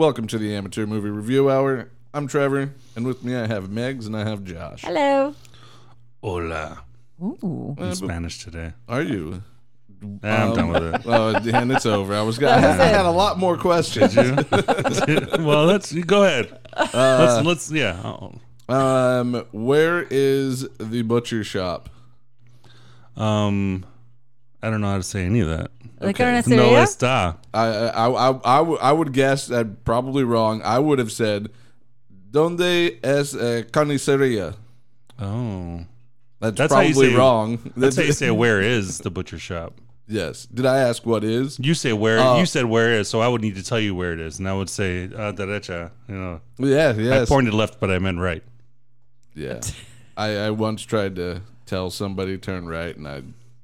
Welcome to the Amateur Movie Review Hour. I'm Trevor, and with me I have Megs and I have Josh. Hello. Hola. Ooh. In Spanish today. Are you? Nah, I'm done with it. Oh, and it's over. I was gonna. I had, I had a lot more questions. well, let's go ahead. let's let's yeah. I'll- Um, where is the butcher shop? Um, I don't know how to say any of that. La Okay. carniceria? No está. I I I I, I, would, I would guess that probably wrong. I would have said, "Donde es eh, carniceria?" Oh, That's, That's how you probably say- wrong. that's how you say where is the butcher shop. Yes. Did I ask what is? You say where. Uh, you said where is, so I would need to tell you where it is, and I would say uh, derecha. You know, Yeah. I Yes. pointed left, but I meant right. Yeah. I, I once tried to tell somebody turn right, and I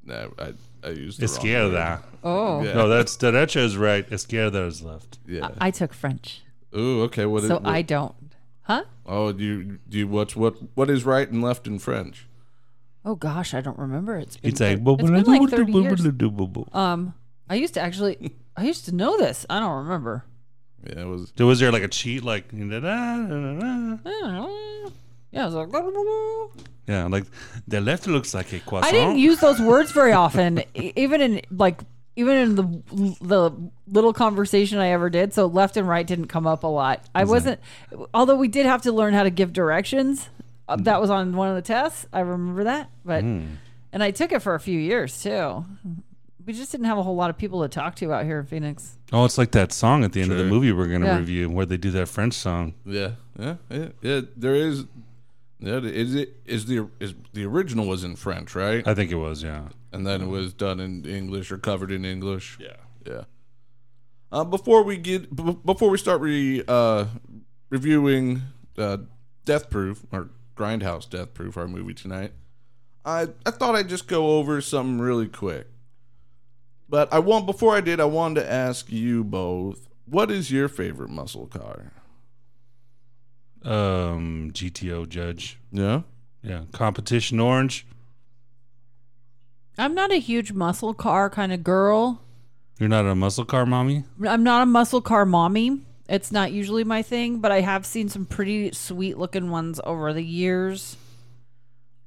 I I, I used the wrong word. Oh. Yeah. No, that's derecha is right. Izquierda is left. Yeah. I took French, Ooh. Okay. What is? so what- I don't. Huh? Oh, do you do you what's what what is right and left in French? Oh gosh, I don't remember. It's been, It's like. thir- it's been like 30 years. Um, I used to actually, I used to know this. I don't remember. Yeah, it was. Was there like a cheat like da-da-da-da-da? I don't know. Yeah, I was like, yeah like the left looks like a croissant. I didn't use those words very often, e- even in like even in the the little conversation I ever did. So left and right didn't come up a lot. I wasn't, although we did have to learn how to give directions. Uh, that was on one of the tests. I remember that, but and I took it for a few years too. We just didn't have a whole lot of people to talk to out here in Phoenix. Oh, it's like that song at the end of the Sure. movie we're gonna Yeah. review where they do that French song. Yeah, yeah, yeah. yeah there is. Yeah, is it is the is the original was in French, right? I think it was, yeah. And then it was done in English or covered in English. Yeah. Yeah. Uh, before we get b- before we start re, uh, reviewing uh, Death Proof or Grindhouse Death Proof, our movie tonight, I I thought I'd just go over something really quick. But I want before I did, I wanted to ask you both, what is your favorite muscle car? Um, GTO judge. Yeah. Yeah. Competition orange. I'm not a huge muscle car kind of girl. You're not a muscle car mommy? I'm not a muscle car mommy. It's not usually my thing, but I have seen some pretty sweet looking ones over the years.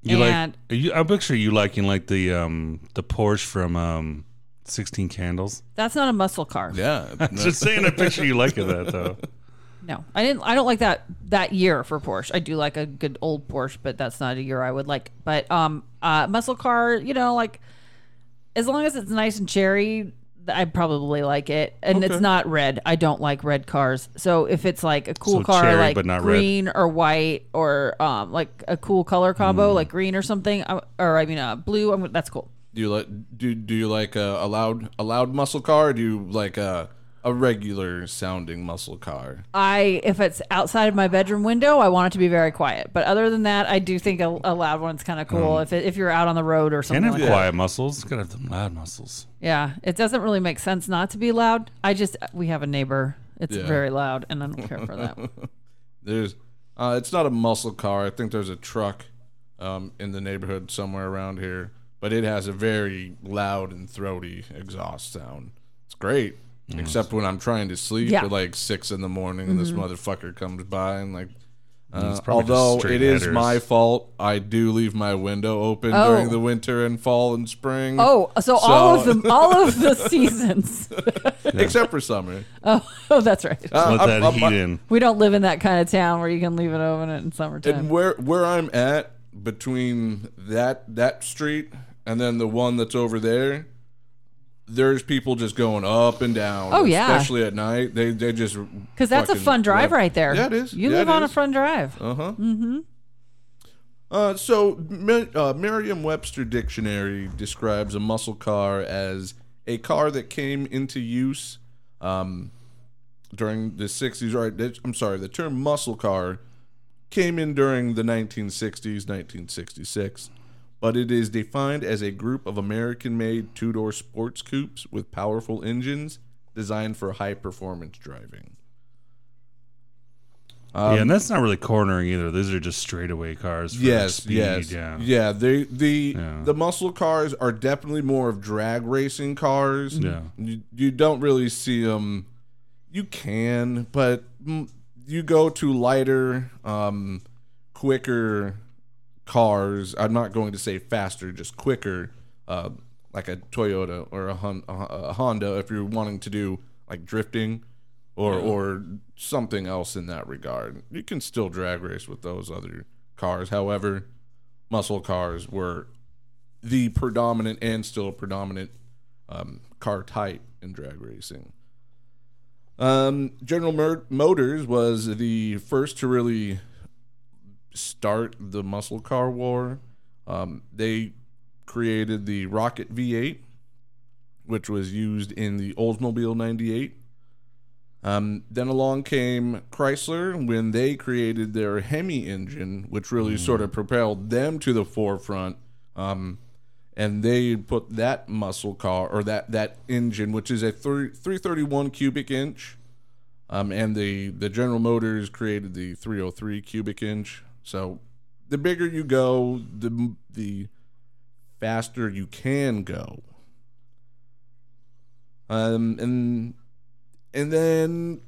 You And- like are you I'm picture you liking like the um the Porsche from um Sixteen Candles. That's not a muscle car. Yeah. Just saying I picture you liking that though. No, I didn't. I don't like that that year for Porsche. I do like a good old Porsche, but that's not a year I would like. But um, uh, muscle car, you know, like as long as it's nice and cherry, I probably like it. And Okay. it's not red. I don't like red cars. So if it's like a cool So car, cherry, like but not red. green or white, or um, like a cool color Mm. combo, like green or something, or I mean, uh, blue. I'm, that's cool. Do you like do do you like a, a loud a loud muscle car? Or do you like a a regular sounding muscle car? I if it's outside of my bedroom window, I want it to be very quiet. But other than that, I do think a, a loud one's kind of cool. if it, if you're out on the road or something, Can't something have like that. quiet muscles. Gotta have them loud muscles. Yeah, it doesn't really make sense not to be loud. I just we have a neighbor. It's Yeah. very loud, and I don't care for that. There's uh, it's not a muscle car. I think there's a truck um, in the neighborhood somewhere around here, but it has a very loud and throaty exhaust sound. It's great, except when I'm trying to sleep Yeah. at like six in the morning and this motherfucker comes by and like. Uh, it's probably just although straight it is headers. my fault, I do leave my window open Oh. during the winter and fall and spring. Oh, so, all of So- them, all of the seasons. except for summer. oh, oh, that's right. Uh, Let I'm- that I'm- heat in. We don't live in that kind of town where you can leave it open in summertime. And where where I'm at between that that street and then the one that's over there, there's people just going up and down. Oh, yeah. especially at night. They they just Because that's a fun drive right there. Yeah, it is. You Yeah, live on a fun drive. Uh huh. Mm-hmm. Uh, so uh, Merriam-Webster dictionary describes a muscle car as a car that came into use um, during the 60s. Right? I'm sorry. The term muscle car came in during the 1960s, 1966, but it is defined as a group of American-made two-door sports coupes with powerful engines designed for high-performance driving. Um, yeah, and that's not really cornering either. These are just straightaway cars. For yes, speed, yes, Yeah. yeah. They the Yeah. the muscle cars are definitely more of drag racing cars. Yeah. you, you don't really see them. You can, but you go to lighter, um, quicker cars. I'm not going to say faster, just quicker, uh, like a Toyota or a, Hon- a Honda. If you're wanting to do like drifting or or something else in that regard, you can still drag race with those other cars. However, muscle cars were the predominant and still predominant um, car type in drag racing. Um, General Motors was the first to really start the muscle car war. Um, they created the Rocket V8, which was used in the Oldsmobile 98. Um, then along came Chrysler when they created their Hemi engine, which really sort of propelled them to the forefront. Um, and they put that muscle car or that that engine, which is a three, 331 cubic inch, um, and the the General Motors created the 303 cubic inch. So the bigger you go, the the faster you can go. Um, and and then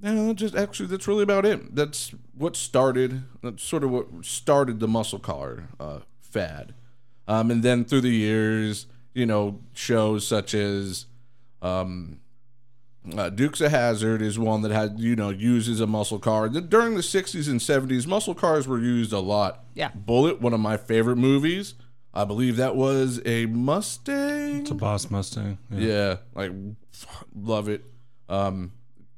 no, just actually that's really about it. That's what started. That's sort of what started the muscle car uh, fad. Um, and then through the years, you know, shows such as um, uh, Dukes of Hazzard is one that had you know uses a muscle car. The- During the '60s and '70s, muscle cars were used a lot. Yeah. Bullitt, one of my favorite movies. I believe that was a Mustang. It's a Boss Mustang. Yeah. Yeah, like love it. Um,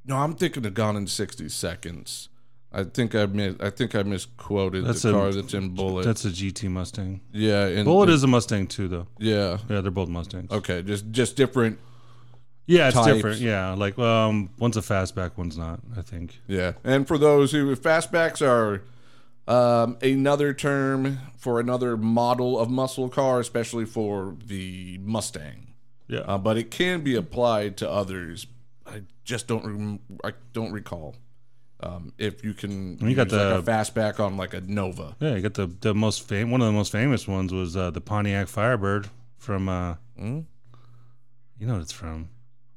no, I'm thinking of Gone in 60 Seconds. I think I mis- I think I misquoted That's the a- car that's in Bullitt. That's a GT Mustang. yeah, and Bullitt is a Mustang too, though. yeah. Yeah, they're both Mustangs. Okay, just just different. Yeah, it's Types. different. Yeah, like um, one's a fastback, one's not. I think. Yeah, and for those who fastbacks are um, another term for another model of muscle car, especially for the Mustang. Yeah. Uh, but it can be applied to others. I just don't rem- I don't recall um, if you can You got use like a the- fastback on like a Nova. Yeah, you got the the most fam- one of the most famous ones was uh, the Pontiac Firebird from uh, Hmm? you know what it's from.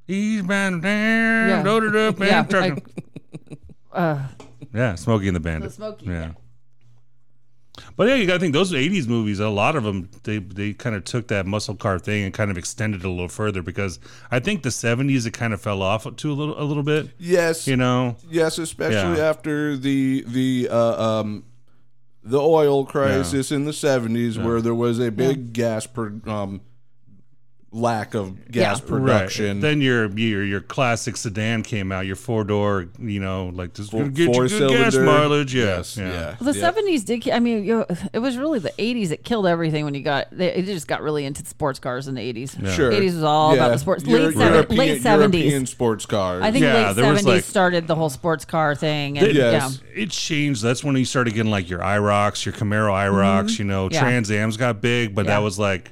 He's been down, Yeah. loaded up, and Yeah, trucking. Uh, yeah, Smokey and the Bandit. The Smokey, yeah. yeah. But yeah, you got to think those '80s movies. A lot of them, they they kind of took that muscle car thing and kind of extended it a little further because I think the '70s it kind of fell off to a little a little bit. Yes, You know, yes, especially Yeah. after the the uh, um, the oil crisis in the seventies, where there was a big gas per um, lack of gas Yeah. production. Right. Then your your your classic sedan came out, your four door, you know, like just Four- get four you good gas cylinder. mileage. Yeah, Yes, yeah. yeah. Well, the yeah. seventies did. I mean, you know, it was really the eighties that killed everything. When you got, they, it just got really into sports cars in the eighties. Sure. eighties was all about the sports. Euro- Late seven, European- late seventies. European sports cars. I think Yeah, late seventies like- started the whole sports car thing. And, Yes. yeah. It changed. That's when you started getting like your IROCs, your Camaro IROCs. You know, Mm-hmm. Yeah. Trans Am's got big, but Yeah. that was like,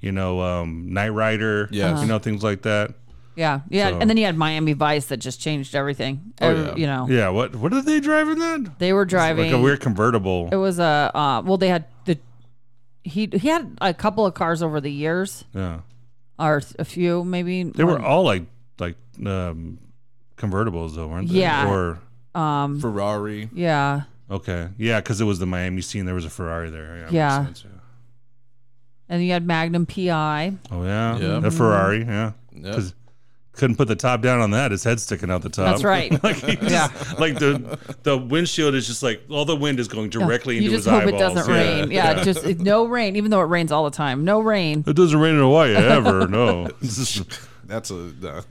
you know, um, Knight Rider. Yes. you know things like that. Yeah, yeah, So- and then you had Miami Vice that just changed everything. Oh, Every- yeah. You know, Yeah. What what are they driving then? they were driving. Like a weird convertible. It was a uh, well, they had the he he had a couple of cars over the years, yeah. or a few maybe. They were all like like um, convertibles though, weren't they? Yeah. Or um Ferrari. yeah okay, yeah, because it was the Miami scene. There was a Ferrari there. Yeah. makes Yeah. sense, yeah. And you had Magnum PI. Oh yeah. Yeah. A Ferrari. Yeah. Yep. Because couldn't put the top down on that. His head's sticking out the top. That's right. like just, Yeah. like the the windshield is just like all the wind is going directly you into just his hope it doesn't Yeah. rain. Yeah, just it- no rain, even though it rains all the time. No rain. It doesn't rain in Hawaii ever. No. That's a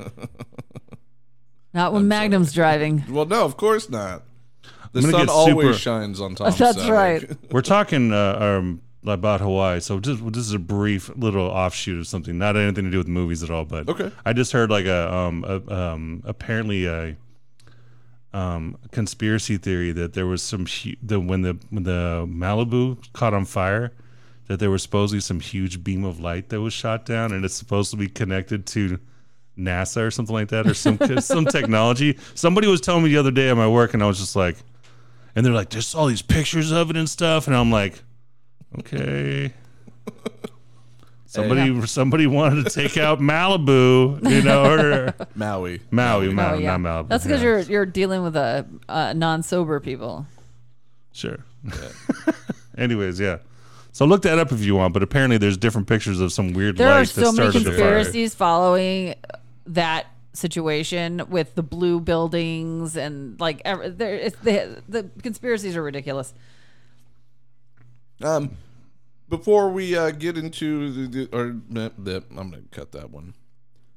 Not when Magnum's driving. well. No, of course not. The I'm gonna sun get always super- shines on top. That's right. we're talking uh, um, about Hawaii, so just this is a brief little offshoot of something, not anything to do with movies at all. But Okay. I just heard like a um a, um apparently a um conspiracy theory that there was some hu- the when the when the Malibu caught on fire that there was supposedly some huge beam of light that was shot down and it's supposed to be connected to NASA or something like that or some some technology. Somebody was telling me the other day at my work and I was just like and they're like there's all these pictures of it and stuff and I'm like okay Somebody somebody wanted to take out Malibu, you know, or Maui. Maui, Maui, Oh, yeah. not Malibu. That's because yeah. you're you're dealing with a uh, non-sober people. Sure. Anyways, yeah. So look that up if you want, but apparently there's different pictures of some weird There light are that so many started the fire. conspiracies following that situation with the blue buildings and like ever, there, it's, the the conspiracies are ridiculous. Um, before we uh, get into the, the or the, I'm gonna cut that one.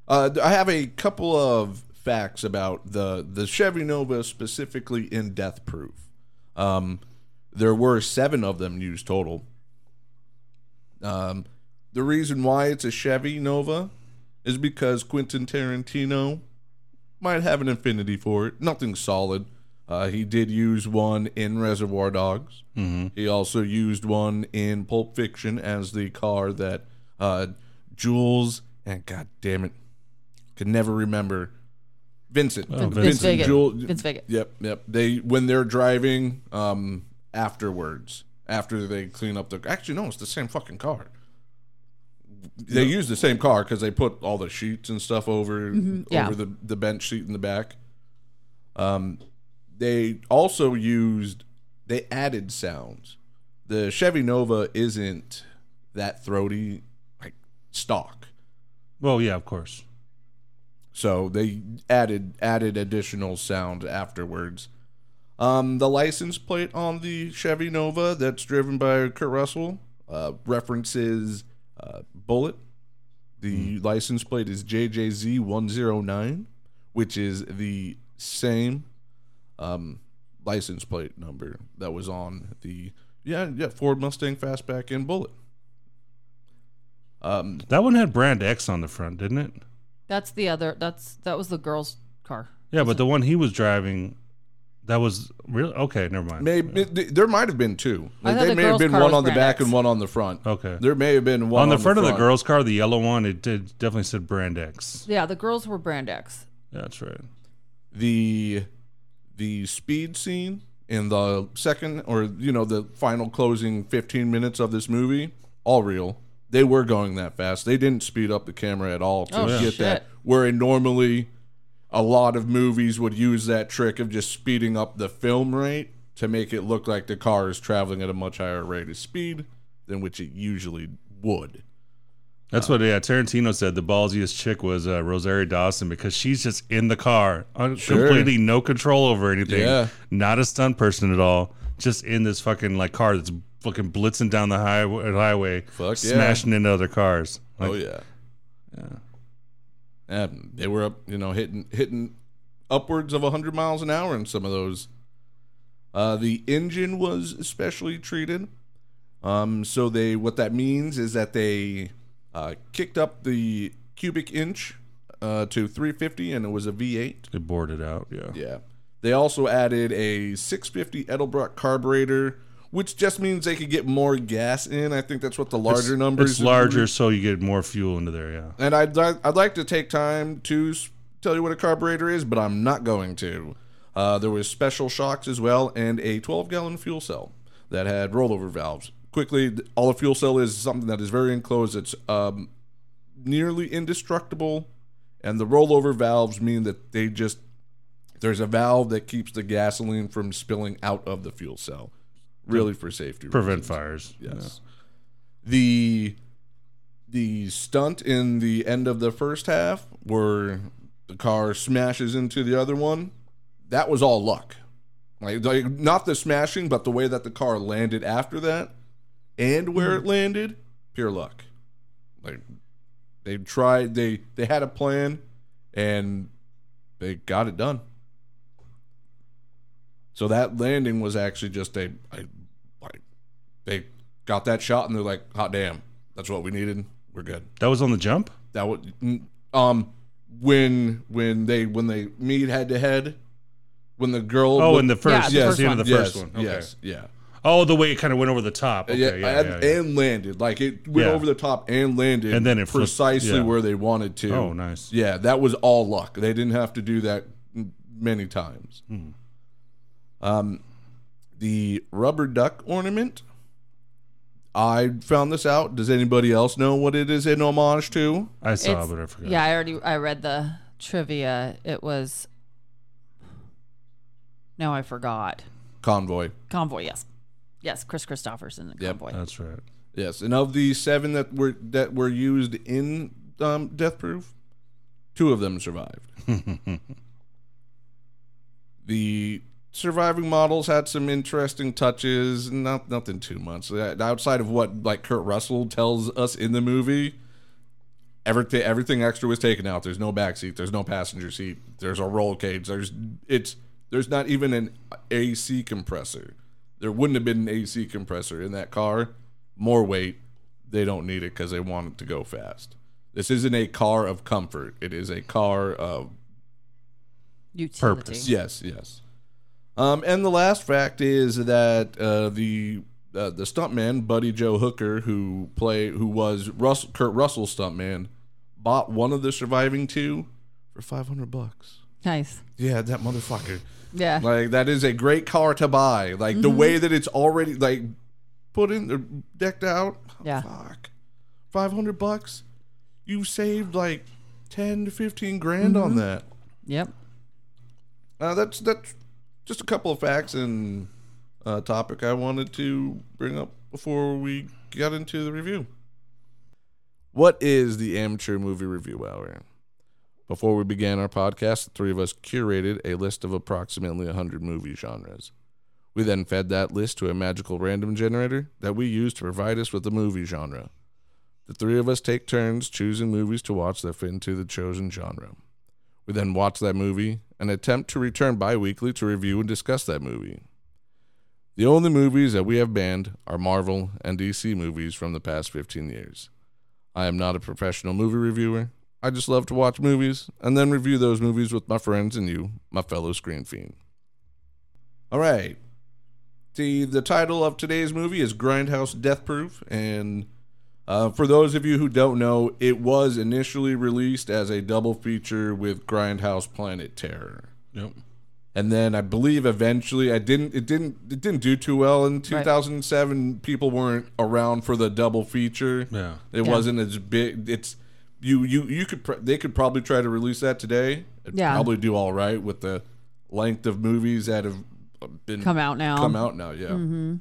Uh, I have a couple of facts about the the Chevy Nova specifically in Death Proof. Um, there were seven of them used total. Um, the reason why it's a Chevy Nova is because Quentin Tarantino might have an affinity for it. Nothing solid. Uh, he did use one in Reservoir Dogs. Mm-hmm. He also used one in Pulp Fiction as the car that uh, Jules and God damn it, can never remember Vincent. Oh, Vince Vincent Vega. Jules- Vince Vega. Yep, yep. They when they're driving um afterwards after they clean up the actually no, it's the same fucking car. They use the same car because they put all the sheets and stuff over yeah. over the the bench seat in the back. Um, they also used they added sounds. The Chevy Nova isn't that throaty like stock. Well, yeah, of course. So they added added additional sound afterwards. Um, the license plate on the Chevy Nova that's driven by Kurt Russell uh, references uh, Bullitt. The license plate is JJZ109, which is the same um, license plate number that was on the yeah yeah Ford Mustang Fastback and Bullitt. Um, That one had brand X on the front, didn't it? That's the other. That's that was the girl's car. Yeah, but the one he was driving, that was real. Okay, never mind. Maybe there might have been two. I Like, thought they the may have been one on the back X. and one on the front. Okay. There may have been one on the on front of the girl's car, the yellow one, it did definitely said brand X. Yeah, the girls were brand X. That's right. The the speed scene in the second or you know the final closing 15 minutes of this movie, all real. They were going that fast. They didn't speed up the camera at all to Oh, get shit. that. Where normally a lot of movies would use that trick of just speeding up the film rate to make it look like the car is traveling at a much higher rate of speed than which it usually would. That's what yeah. Tarantino said the ballsiest chick was uh, Rosario Dawson because she's just in the car, un- Sure. completely no control over anything. Yeah. Not a stunt person at all. Just in this fucking like car that's fucking blitzing down the highway, highway Fuck yeah. smashing into other cars. Like, oh yeah. Yeah. And they were up, you know, hitting hitting upwards of 100 miles an hour in some of those. Uh, the engine was especially treated. Um, so they what that means is that they uh, kicked up the cubic inch uh, to 350 and it was a V8. They bored it out. Yeah. Yeah. They also added a 650 Edelbrock carburetor, which just means they could get more gas in. I think that's what the larger It's- numbers. It's larger, so you get more fuel into there. Yeah. And I'd, li- I'd like to take time to tell you what a carburetor is, but I'm not going to. Uh, there was special shocks as well, and a 12 gallon fuel cell that had rollover valves. Quickly, all a fuel cell is something that is very enclosed. It's um, nearly indestructible, and the rollover valves mean that they just there's a valve that keeps the gasoline from spilling out of the fuel cell, really for safety. Prevent reasons. fires. Yes. The the stunt in the end of the first half where the car smashes into the other one, that was all luck. Like, like not the smashing, but the way that the car landed after that and where it landed, pure luck. Like they tried they they had a plan and they got it done. So that landing was actually just a, a like they got that shot and they're like, hot damn, that's what we needed. We're good. That was on the jump. That would um when when they when they meet head to head when the girl Oh, in the first, the yes, first the end of the yes, first one. Okay. yes yeah Oh, the way it kind of went over the top. Okay, yeah, yeah, and, yeah, yeah. and landed like it went Yeah. over the top and landed And then it flipped- precisely yeah. where they wanted to. Oh, nice. Yeah, that was all luck. They didn't have to do that many times. Hmm. Um, the rubber duck ornament. I found this out. Does anybody else know what it is in homage to? I saw, It's- but I forgot. Yeah, I already I read the trivia. It was No, I forgot. Convoy. Convoy, yes. Yes, Kris Kristofferson and Yep. Convoy. That's right. Yes, and of the seven that were that were used in um, Death Proof, two of them survived. the surviving models had some interesting touches, not nothing too much Uh, outside of what like Kurt Russell tells us in the movie. Everything everything extra was taken out. There's no back seat. There's no passenger seat. There's a roll cage. There's it's there's not even an AC compressor. There wouldn't have been an AC compressor in that car. More weight. They don't need it because they want it to go fast. This isn't a car of comfort. It is a car of Utility. Purpose. Yes, yes. Um, and the last fact is that uh, the uh, the stuntman Buddy Joe Hooker, who play who was Russell, Kurt Russell's stuntman, bought one of the surviving two for five hundred bucks. Nice. Yeah, that motherfucker. Yeah. Like that is a great car to buy. Like the way that it's already like put in, uh, decked out. Yeah. Fuck, five hundred bucks. You saved like ten to fifteen grand on that. Yep. Uh, that's that's just a couple of facts and uh, topic I wanted to bring up before we got into the review. What is the amateur movie review hour? Before we began our podcast, the three of us curated a list of approximately 100 movie genres. We then fed that list to a magical random generator that we use to provide us with a movie genre. The three of us take turns choosing movies to watch that fit into the chosen genre. We then watch that movie and attempt to return bi weekly to review and discuss that movie. The only movies that we have banned are Marvel and DC movies from the past 15 years. I am not a professional movie reviewer. I just love to watch movies and then review those movies with my friends and you, my fellow screen fiend. All right. The, the title of today's movie is Grindhouse Death Proof, and uh, for those of you who don't know, it was initially released as a double feature with Grindhouse Planet Terror. Yep. And then I believe eventually I didn't it didn't it didn't do too well in 2007 people weren't around for the double feature. Yeah. It Yeah. wasn't as big it's you you you could pr- they could probably try to release that today. It'd Yeah. probably do all right with the length of movies that have been Come out now. come out now, yeah.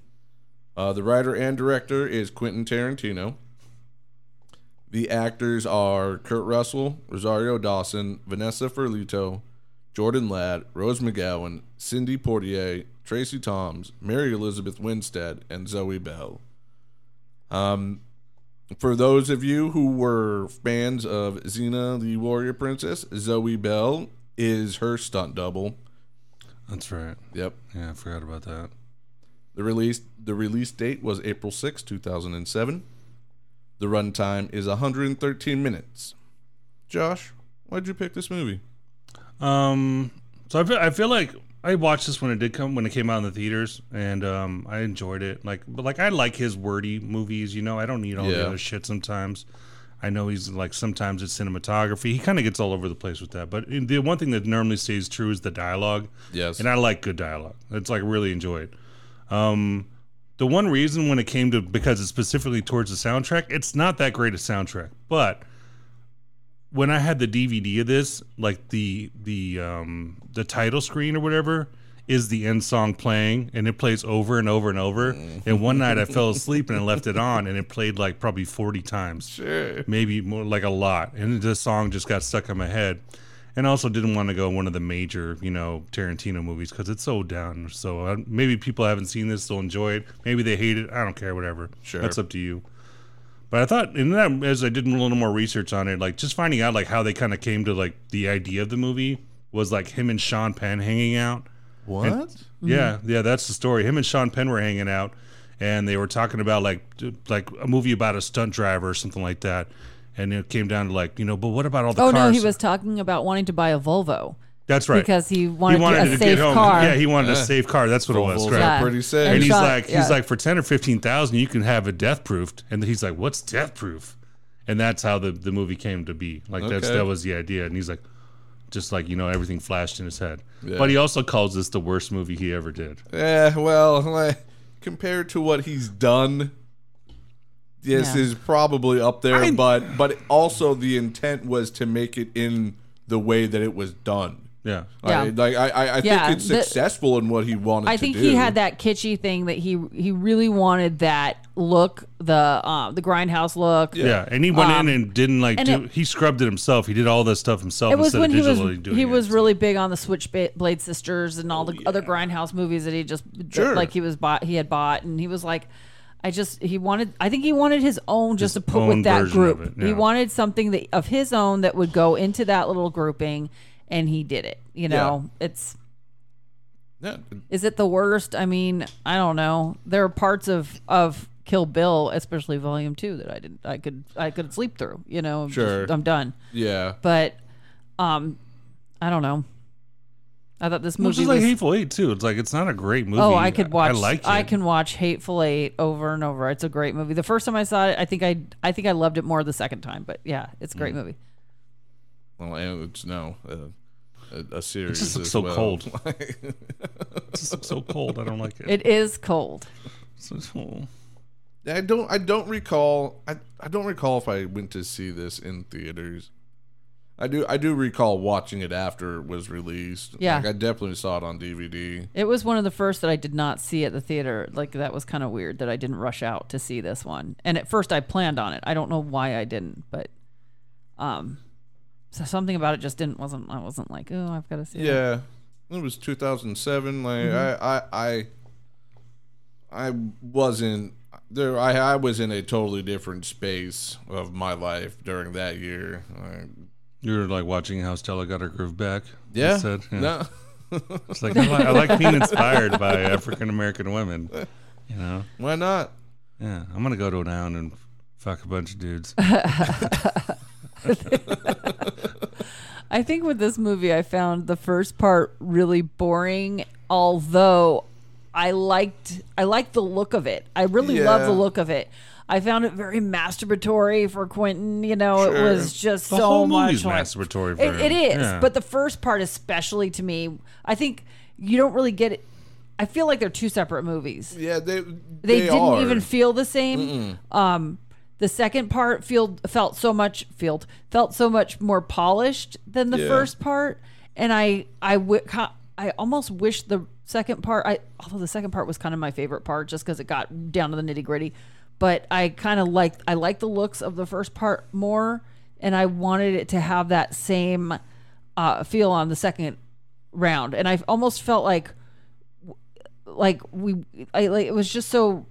Uh, the writer and director is Quentin Tarantino. The actors are Kurt Russell, Rosario Dawson, Vanessa Ferlito, Jordan Ladd, Rose McGowan, Cindy Portier, Tracie Thoms, Mary Elizabeth Winstead, and Zoe Bell. Um, for those of you who were fans of Xena the Warrior Princess, Zoe Bell is her stunt double. That's right. Yep. Yeah, I forgot about that. The release the release date was April 6, 2007. The runtime is 113 minutes. Josh, why'd you pick this movie? Um, so I feel, I feel like I watched this when it did come when it came out in the theaters, and um, I enjoyed it. Like, but like I like his wordy movies. You know, I don't need all Yeah. the other shit sometimes. I know he's like sometimes it's cinematography. He kind of gets all over the place with that. But the one thing that normally stays true is the dialogue. Yes. and I like good dialogue. It's like really enjoy it. Um, the one reason when it came to because it's specifically towards the soundtrack, it's not that great a soundtrack. But when I had the DVD of this, like the the um the title screen or whatever is the end song playing and it plays over and over and over. And one night I fell asleep and I left it on and it played like probably 40 times. Sure. maybe more like a lot. And the song just got stuck in my head. And I also didn't want to go one of the major you know tarantino movies because it's so down. So uh, maybe people haven't seen this they'll enjoy it. Maybe they hate it. I don't care whatever. Sure. that's up to you but i thought in that as i did a little more research on it like just finding out like how they kind of came to like the idea of the movie was like him and sean penn hanging out What? yeah, mm-hmm. yeah, that's the story. Him and Sean Penn were hanging out, and they were talking about like like a movie about a stunt driver or something like that. And it came down to like you know, but what about all the Oh cars? no, he was talking about wanting to buy a Volvo That's right. because he wanted, he wanted a to safe get home. car. Yeah, he wanted Yeah. a safe car. That's what it was. Volvos Correct. are Yeah. pretty safe. And And he's Sean- like, yeah. he's like, for ten or fifteen thousand, you can have it death proofed. And he's like, what's death proof? And that's how the, the movie came to be. Like that's Okay. that was the idea. And he's like, just like you know, everything flashed in his head. Yeah. But he also calls this the worst movie he ever did. Yeah, well, like, compared to what he's done, this Yeah. is probably up there, I- but but also the intent was to make it in the way that it was done. Yeah. Yeah. I, like I, I, I Yeah, think it's the- successful in what he wanted. I to think do. he had that kitschy thing that he he really wanted that look, the um the grindhouse look. Yeah, and he went Um, in and didn't like and do. it- he scrubbed it himself. He did all this stuff himself It was instead when of he was digitally doing he it. was really big on the Switchblade Sisters and all the other grindhouse movies that he just Sure. like he was bought he had bought and he was like I just he wanted I think he wanted his own just His to put with that group. it, He wanted something that of his own that would go into that little grouping and he did it. You know, it's Yeah. is it the worst? I mean, I don't know. There are parts of of Kill Bill, especially Volume Two, that I didn't. I could I could sleep through. You know, just- Sure. I'm done. Yeah. But, um, I don't know. I thought this Which movie is like was. Hateful Eight too. It's like it's not a great movie. Oh, I could watch. I like it. I can watch Hateful Eight over and over. It's a great movie. The first time I saw it, I think I I think I loved it more the second time. But yeah, it's a Mm. great movie. Well, it's no uh, a, a series. just looks as so well. cold. It just looks so cold. I don't like it. It is cold. So- so- I don't. I don't recall. I, I don't recall if I went to see this in theaters. I do. I do recall watching it after it was released. Yeah. Like I definitely saw it on DVD. It was one of the first that I did not see at the theater. Like that was kind of weird that I didn't rush out to see this one. And at first I planned on it. I don't know why I didn't, but um so something about it just didn't wasn't I wasn't like, "Oh, I've got to see it." Yeah, it was 2007. Like Mm-hmm. I, I, I, I wasn't there. I, I was in a totally different space of my life during that year. I, You were like watching how Stella got her groove back. yeah, instead, yeah. no, It's like I like, I like being inspired by African American women. You know. why not? Yeah, I'm gonna go to town and fuck a bunch of dudes. I think with this movie I found the first part really boring, although I liked I liked the look of it. I really love the look of it. I found it very masturbatory for Quentin. You know, it was just The so whole much like- masturbatory for It, him. it is, Yeah. but the first part, especially to me, I think you don't really get it. I feel like they're two separate movies. Yeah, they They, they, didn't are. even feel the same. Um, the second part feel, felt so much felt felt so much more polished than the Yeah. first part, and I I I almost wish the second part. I although the second part was kind of my favorite part just because it got down to the nitty gritty, but I kind of liked I liked the looks of the first part more, and I wanted it to have that same uh, feel on the second round, and I almost felt like like we I like it was just so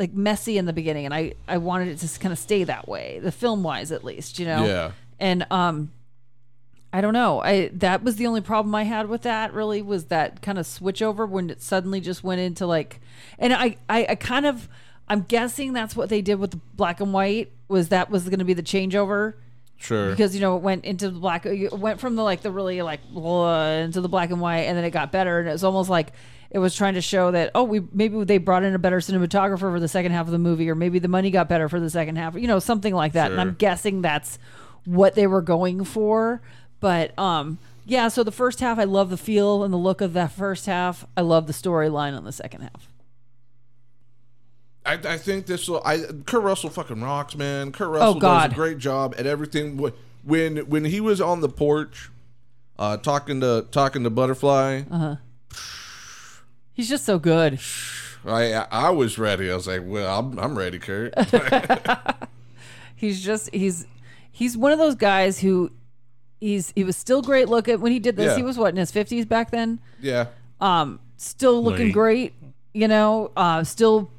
like messy in the beginning and I I wanted it to kind of stay that way the film wise at least you know? Yeah. and um I don't know. I that was the only problem I had with that really was that kind of switch over when it suddenly just went into like and I I, I kind of I'm guessing that's what they did with the black and white was that was going to be the changeover Sure. because you know it went into the black it went from the like the really like blah, into the black and white and then it got better and it was almost like it was trying to show that oh we maybe they brought in a better cinematographer for the second half of the movie or maybe the money got better for the second half you know something like that. And i'm guessing that's what they were going for. But um yeah so the first half i love the feel and the look of that first half. I love the storyline on the second half I, I think this will. I Kurt Russell fucking rocks, man. Kurt Russell does Oh, God. a great job at everything. When when he was on the porch, uh, talking to talking to Butterfly, Uh-huh. he's just so good I I was ready. I was like, well, I'm I'm ready, Kurt. He's just he's he's one of those guys who he's he was still great looking when he did this. Yeah. He was what in his fifties back then. yeah, Um, still looking Late. great. You know, uh, still.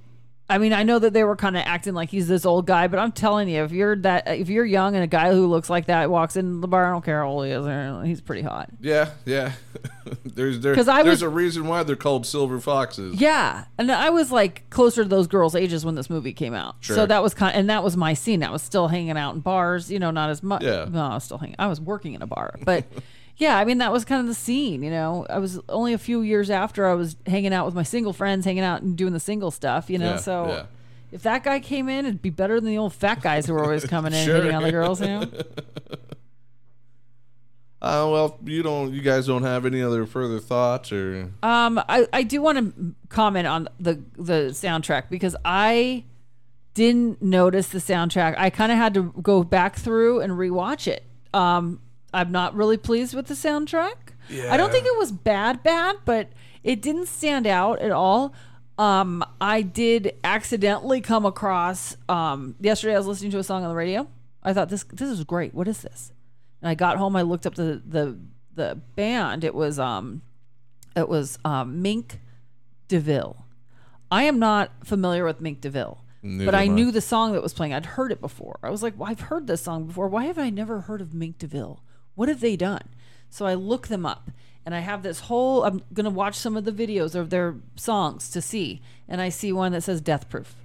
I mean, I know that they were kind of acting like he's this old guy, but I'm telling you, if you're that, if you're young and a guy who looks like that walks in the bar, I don't care how old he is, he's pretty hot. yeah, yeah. there's there, I there's was- a reason why they're called silver foxes. Yeah, and I was like closer to those girls' ages when this movie came out. So that was kind, and that was my scene. I was still hanging out in bars, you know, not as much. Yeah. no, I was still hanging. I was working in a bar, but yeah, I mean that was kind of the scene. You know, I was only a few years after I was hanging out with my single friends, hanging out and doing the single stuff. You know, Yeah, so. yeah. If that guy came in, it'd be better than the old fat guys who were always coming in Sure. and hitting on the girls. You know, Uh, well, you don't. You guys don't have any other further thoughts, or Um, I, I do want to comment on the the soundtrack because I didn't notice the soundtrack. I kind of had to go back through and rewatch it. Um, I'm not really pleased with the soundtrack. I don't think it was bad, bad, but it didn't stand out at all. Um, I did accidentally come across um, yesterday. I was listening to a song on the radio. I thought this this is great. What is this? And I got home. I looked up the the the band. It was um, it was um, Mink DeVille. I am not familiar with Mink DeVille, Neither but I I. knew the song that was playing. I'd heard it before. I was like, well, I've heard this song before. Why have I never heard of Mink DeVille? What have they done? So I look them up and I have this whole, I'm going to watch some of the videos of their songs to see. And I see one that says Death Proof.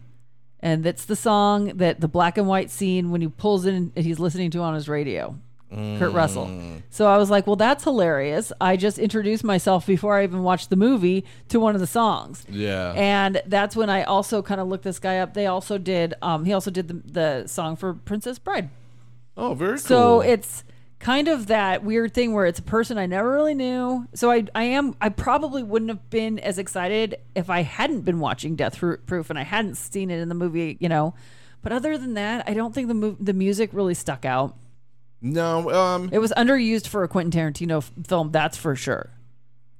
And that's the song that the black and white scene when he pulls in and he's listening to on his radio. Kurt Russell. So I was like, well, that's hilarious. I just introduced myself before I even watched the movie to one of the songs. Yeah. And that's when I also kind of looked this guy up. They also did, um, he also did the, the song for Princess Bride. oh, very So cool. So it's kind of that weird thing where it's a person I never really knew. So I, I am, I probably wouldn't have been as excited if I hadn't been watching Death Proof and I hadn't seen it in the movie, you know. But other than that, I don't think the mu- the music really stuck out. no, um, It was underused for a Quentin Tarantino f- film, that's for sure.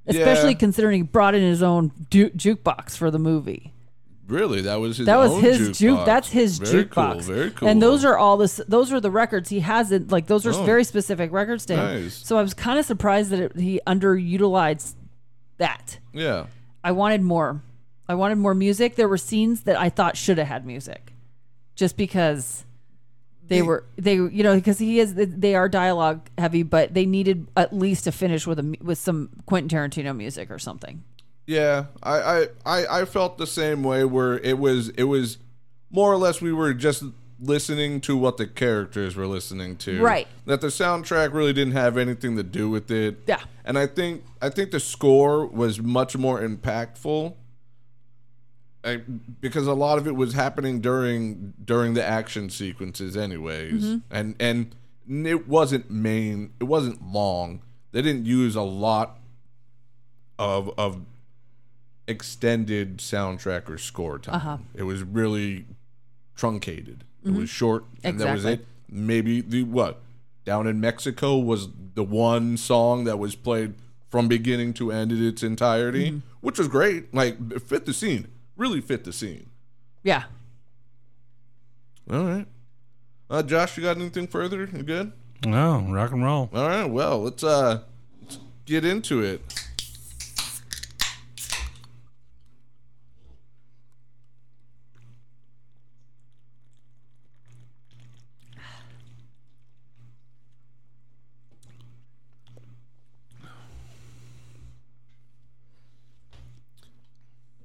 Especially Yeah. considering he brought in his own du- jukebox for the movie. Really, that was his. That was his juke. jukebox. That's his very jukebox. Cool, very cool. And those are all this. Those are the records he has. It like those are Oh. very specific records to him. Nice. So I was kind of surprised that it, he underutilized that. yeah. I wanted more. I wanted more music. There were scenes that I thought should have had music, just because they were they you know because he is they are dialogue heavy, but they needed at least to finish with a with some Quentin Tarantino music or something. Yeah, I, I, I, I felt the same way. Where it was, it was more or less we were just listening to what the characters were listening to. Right. That the soundtrack really didn't have anything to do with it. Yeah. And I think I think the score was much more impactful. I, because a lot of it was happening during during the action sequences, anyways, Mm-hmm. and and it wasn't main. It wasn't long. They didn't use a lot of of extended soundtrack or score time. Uh-huh. It was really truncated. It was short, and that was Mm-hmm. It. Maybe the what down in Mexico was the one song that was played from beginning to end in its entirety, Mm-hmm. which was great. Like it fit the scene, really fit the scene. Yeah. All right, uh, Josh, you got anything further? You good? No, rock and roll. All right, well, let's uh, let's get into it.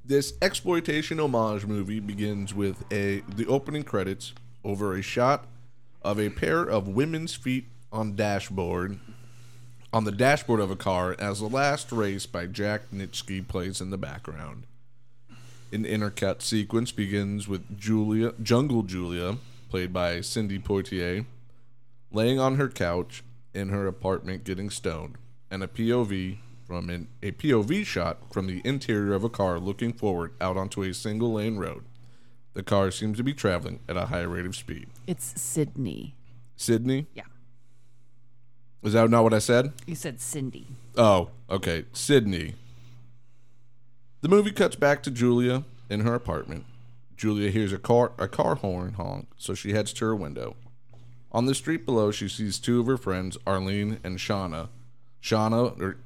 This exploitation homage movie begins with a the opening credits over a shot of a pair of women's feet on dashboard on the dashboard of a car as the last race by Jack Nitzsche plays in the background. An intercut sequence begins with Julia Jungle Julia, played by Cindy Poitier, laying on her couch in her apartment getting stoned, and a POV from an, a POV shot from the interior of a car looking forward out onto a single lane road. The car seems to be traveling at a high rate of speed. It's Sydney. Sydney? Yeah. Is that not what I said? You said Cindy. Oh, okay. Sydney. The movie cuts back to Julia in her apartment. Julia hears a car a car horn honk, so she heads to her window. On the street below, she sees two of her friends, Arlene and Shauna. Shauna or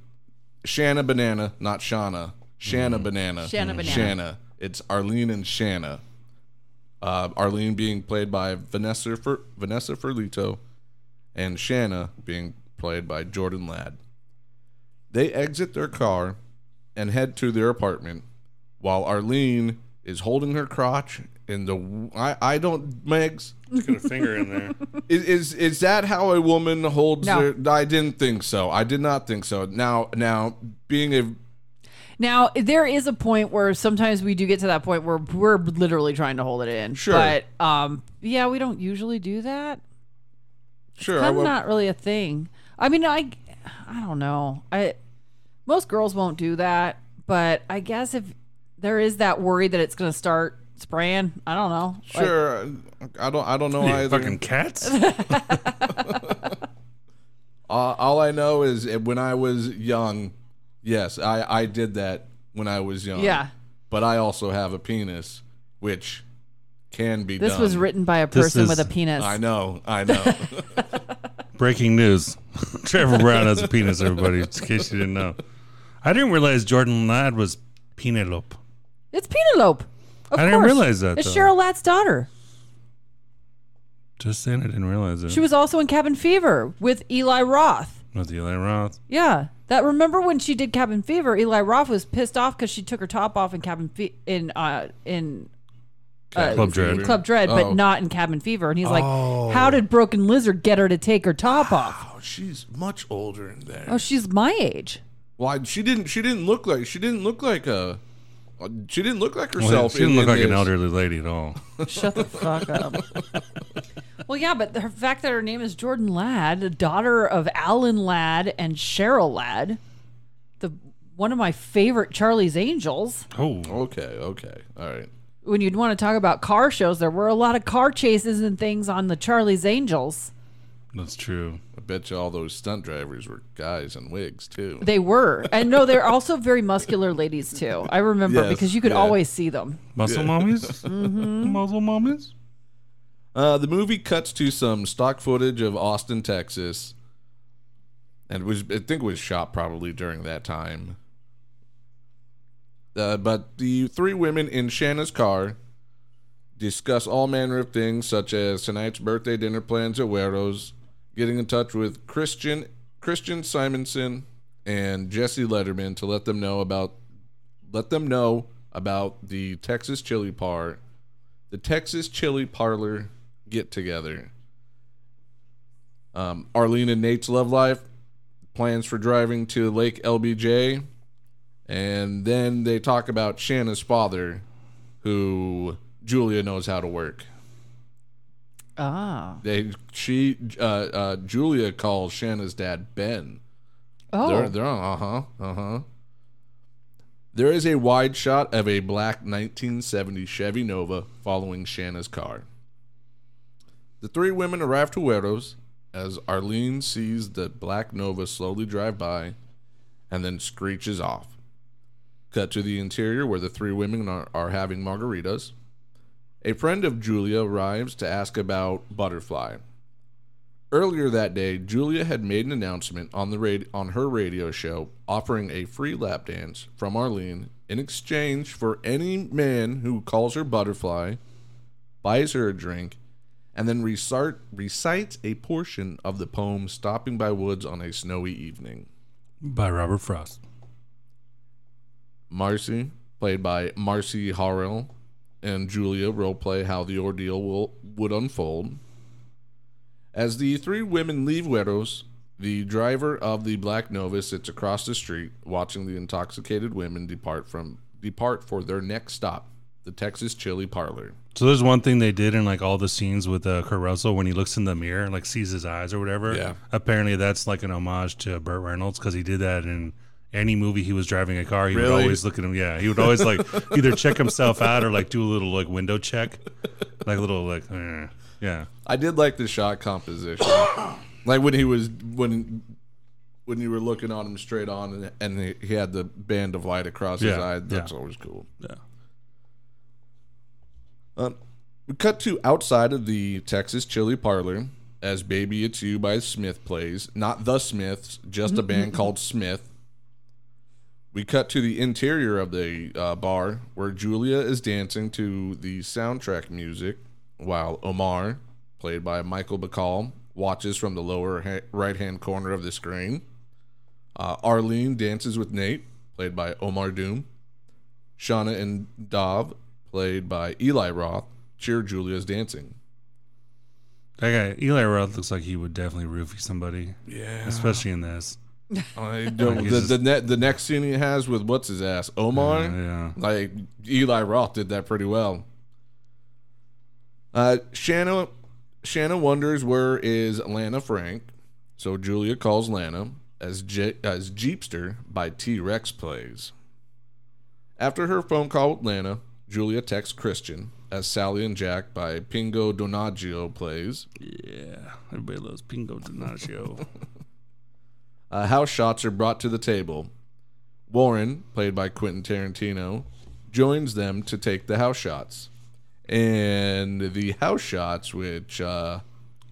Shanna Banana, not Shauna. Shanna Banana. Shanna Banana. Shanna. It's Arlene and Shanna. Uh, Arlene being played by Vanessa Fer- Vanessa Ferlito, and Shanna being played by Jordan Ladd. They exit their car and head to their apartment, while Arlene is holding her crotch in the. I I don't Megs. Got a finger in there. Is, is is that how a woman holds No. her? I didn't think so. I did not think so. Now now being a Now there is a point where sometimes we do get to that point where we're literally trying to hold it in. Sure. But um, yeah, we don't usually do that. sure I Kind of will- not really a thing. I mean, I, I don't know. I most girls won't do that, but I guess if there is that worry that it's going to start spraying. I don't know. Like, Sure, I don't. I don't know Yeah, either. fucking cats. Uh, all I know is uh, when I was young, yes, I, I did that when I was young. Yeah. But I also have a penis, which can be This done. was written by a person is- with a penis. I know, I know. Breaking news: Trevor Brown has a penis. Everybody, in case you didn't know. I didn't realize Jordan Ladd was Penelope. It's Penelope. Of I didn't course. realize that, It's though. Cheryl Ladd's daughter. Just saying, I didn't realize it. She was also in Cabin Fever with Eli Roth. with Eli Roth. Yeah, that remember when she did Cabin Fever? Eli Roth was pissed off because she took her top off in Cabin Fe- in uh in uh, Club Dread. in Club Dread, Oh. but not in Cabin Fever. And he's like, "How did Broken Lizard get her to take her top off? oh, she's much older in there. Oh, she's my age." Why she didn't? She didn't look like. She didn't look like a. She didn't look like Well, herself. she didn't in- look in like an elderly lady at all. Shut the fuck up. well, yeah, but the fact that her name is Jordan Ladd, the daughter of Alan Ladd and Cheryl Ladd, the one of my favorite Charlie's Angels. Oh, Okay, okay, all right. When you'd want to talk about car shows, there were a lot of car chases and things on the Charlie's Angels. that's true. I bet you all those stunt drivers were guys in wigs too. They were, and no, they're also very muscular ladies too. I remember Yes, because you could yeah. always see them. Muscle mommies. Mm-hmm. Muscle mommies. Uh, the movie cuts to some stock footage of Austin, Texas, and it was I think it was shot probably during that time. Uh, but the three women in Shanna's car discuss all manner of things, such as tonight's birthday dinner plans at Guero's, getting in touch with Christian Christian Simonson and Jesse Letterman to let them know about let them know about the Texas Chili Par the Texas Chili Parlor get together. Um, Arlene and Nate's love life, plans for driving to Lake LBJ, and then they talk about Shanna's father, who Julia knows how to work. Ah, They she uh, uh, Julia calls Shanna's dad Ben. oh, They're they're uh huh uh huh. There is a wide shot of a black 1970 Chevy Nova following Shanna's car. The three women arrive to Gueros as Arlene sees the black Nova slowly drive by and then screeches off. Cut to the interior where the three women are, are having margaritas. A friend of Julia arrives to ask about Butterfly. Earlier that day, Julia had made an announcement on the rad- on her radio show offering a free lap dance from Arlene in exchange for any man who calls her butterfly, buys her a drink, and then recite, recites a portion of the poem Stopping by Woods on a Snowy Evening. By Robert Frost. Marcy, played by Marcy Harriell, and Julia roleplay how the ordeal will would unfold. As the three women leave Gueros, the driver of the Black Nova sits across the street, watching the intoxicated women depart from depart for their next stop, the Texas Chili Parlor. So there's one thing they did in like all the scenes with uh, Kurt Russell when he looks in the mirror, like sees his eyes or whatever. Yeah. Apparently that's like an homage to Burt Reynolds because he did that in any movie he was driving a car. He would Really? always look at him. Yeah, he would always like either check himself out or like do a little like window check, like a little like eh. yeah. I did like the shot composition, like when he was when when you were looking on him straight on, and, and he, he had the band of light across his Yeah, eye. That's yeah. always cool. Yeah. Um, we cut to outside of the Texas Chili Parlor as "Baby It's You" by Smith plays. Not the Smiths, just a band called Smith. We cut to the interior of the uh, bar where Julia is dancing to the soundtrack music, while Omar, played by Michael Bacall, watches from the lower ha- right-hand corner of the screen. Uh, Arlene dances with Nate, played by Omar Doom. Shanna and Dov, played by Eli Roth, cheer Julia's dancing. That guy Eli Roth looks like he would definitely roofie somebody, Yeah. especially in this. I don't, the, the, ne- the next scene he has with what's his ass? Omar? Yeah. Like, Eli Roth did that pretty well. Uh, Shanna, Shanna wonders where is Lana Frank. So Julia calls Lana as, J- as Jeepster by T Rex plays. After her phone call with Lana, Julia texts Christian as Sally and Jack by Pino Donaggio plays. Yeah, everybody loves Pino Donaggio. Uh, house shots are brought to the table. Warren, played by Quentin Tarantino, joins them to take the house shots. And the house shots, which uh,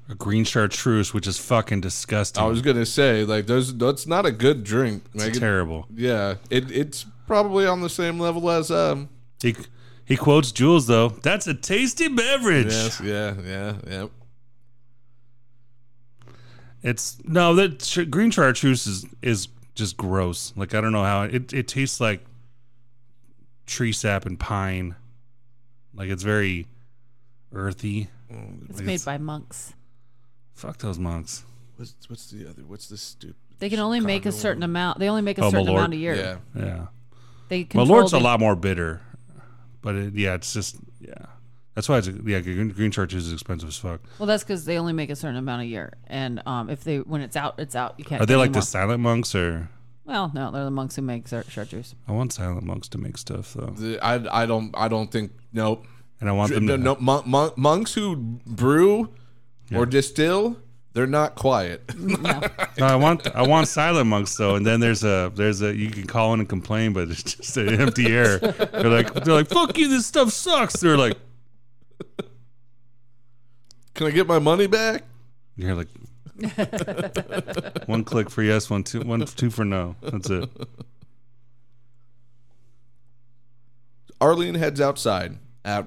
a green chartreuse, which is fucking disgusting. I was gonna say, like, those that's not a good drink. it's Like, it- terrible. yeah, it, it's probably on the same level as um. He he quotes Jules though. That's a tasty beverage. Yes, yeah, yeah, yeah. It's no that ch- green chartreuse is is just gross. Like I don't know how it it tastes like tree sap and pine. Like it's very earthy. Mm. It's made by monks. Fuck those monks. What's what's the other? What's the stupid? They can only make a Chicago certain amount. They only make a Oh, certain Malort. amount a year. Yeah, Yeah. They Well, control Lord's a lot more bitter, but it, yeah, it's just yeah. That's why it's yeah. Green, green chartreuse is expensive as fuck. Well, that's because they only make a certain amount a year, and um, if they when it's out, it's out. You can't. Are they like any the silent monks or? Well, no, they're the monks who make char- chartreuse. I want silent monks to make stuff though, The- I I don't I don't think nope. and I want them No, to. no, mon- mon- monks who brew or distill, they're not quiet. No, No, I want I want silent monks though, and then there's a there's a you can call in and complain, but it's just an empty air. They're like they're like fuck you, this stuff sucks. They're like Can I get my money back? you're like one click for yes, one two one two for no. That's it. Arlene heads outside. At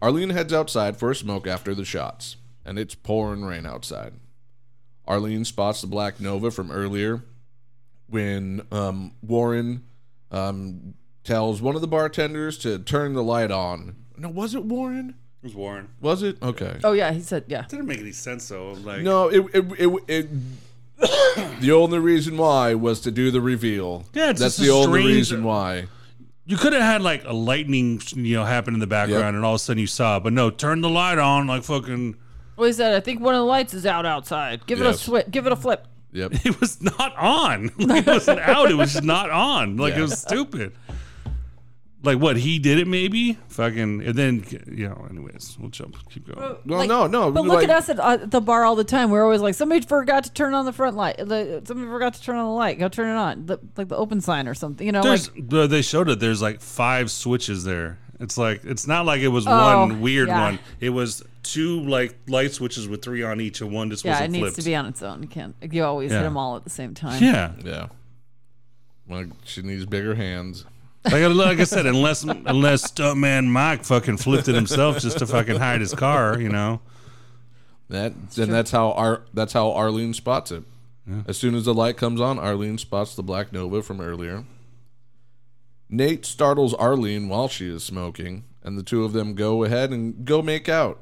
Arlene heads outside for a smoke after the shots, and it's pouring rain outside. Arlene spots the Black Nova from earlier when um, Warren um, tells one of the bartenders to turn the light on. No, was it Warren? It was Warren. Was it? Okay. oh yeah, he said yeah. Didn't make any sense though. Like No, it it it. it the only reason why was to do the reveal. Yeah, it's that's just the a only strange- reason why. you could have had like a lightning, you know, happen in the background, Yep. and all of a sudden you saw. it. But no, turn the light on, like fucking. What is that? I think one of the lights is out outside. Give it a Yes. swip. Give it a flip. Yep. It was not on. Like, it wasn't out. It was just not on. Like it was stupid. Like what he did it maybe fucking and then you know. Anyways, we'll jump. Keep going. Well, Like- no, no. But look like- at us at, uh, the bar all the time. We're always like, somebody forgot to turn on the front light. The, somebody forgot to turn on the light. Go turn it on. The, like the open sign or something. You know, There's like they showed it. There's like five switches there. It's like it's not like it was Oh, one weird yeah. one. It was two like light switches with three on each, and one just yeah, it wasn't needs flipped. to be on its own. You can't. You always Yeah. hit them all at the same time. yeah, Yeah. Like she needs bigger hands. Like, I- like I said, unless unless stuntman Mike fucking flipped it himself just to fucking hide his car, you know. That and that's how Ar- that's how Arlene spots it. As soon as the light comes on, Arlene spots the Black Nova from earlier. Nate startles Arlene while she is smoking, and the two of them go ahead and go make out.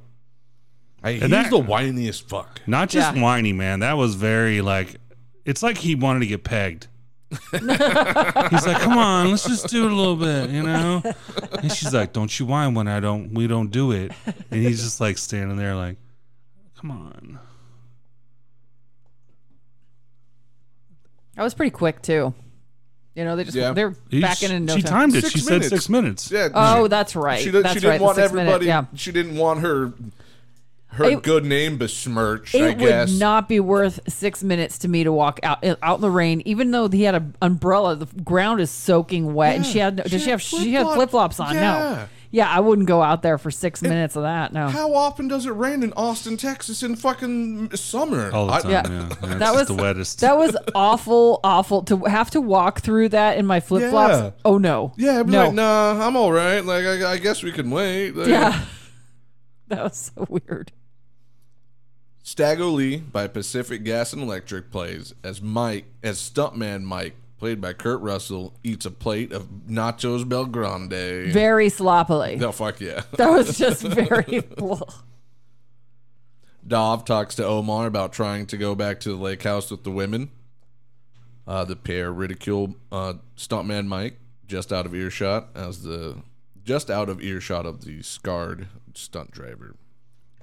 I, he's that- the whiniest fuck. Not just Yeah. whiny, man. That was very like. It's like he wanted to get pegged. He's like, "Come on, let's just do it a little bit," you know. And she's like, "Don't you whine when I don't. We don't do it." And he's just like standing there, like, "Come on." That was pretty quick too. You know, they just Yeah. they're He- back in in no she time. timed it. Six she minutes. said six minutes. Yeah. Oh, that's right. she, did, that's she didn't right. the want six minute- everybody. yeah. She didn't want her her It- good name besmirched. I It guess. would not be worth six minutes to me to walk out out in the rain, even though he had an umbrella. The ground is soaking wet, and she had no, she did she had have she had flip-flop- flops on? Yeah. No, yeah, I wouldn't go out there for six minutes of that. No, How often does it rain in Austin, Texas, in fucking summer? All the I- time. Yeah. Yeah, yeah. it's that was the wettest. That was awful, awful to have to walk through that in my flip flops. Yeah. Oh no, Yeah, I'd be no, like, nah, I'm all right. Like, I, I guess we can wait. Like, yeah, that was so weird. Staggo Lee by Pacific Gas and Electric plays as Mike, as stuntman Mike, played by Kurt Russell, eats a plate of nachos Belgrande. Very sloppily. no, fuck yeah. That was just very. Dov talks to Omar about trying to go back to the lake house with the women. Uh, the pair ridicule uh, stuntman Mike just out of earshot as the just out of earshot of the scarred stunt driver.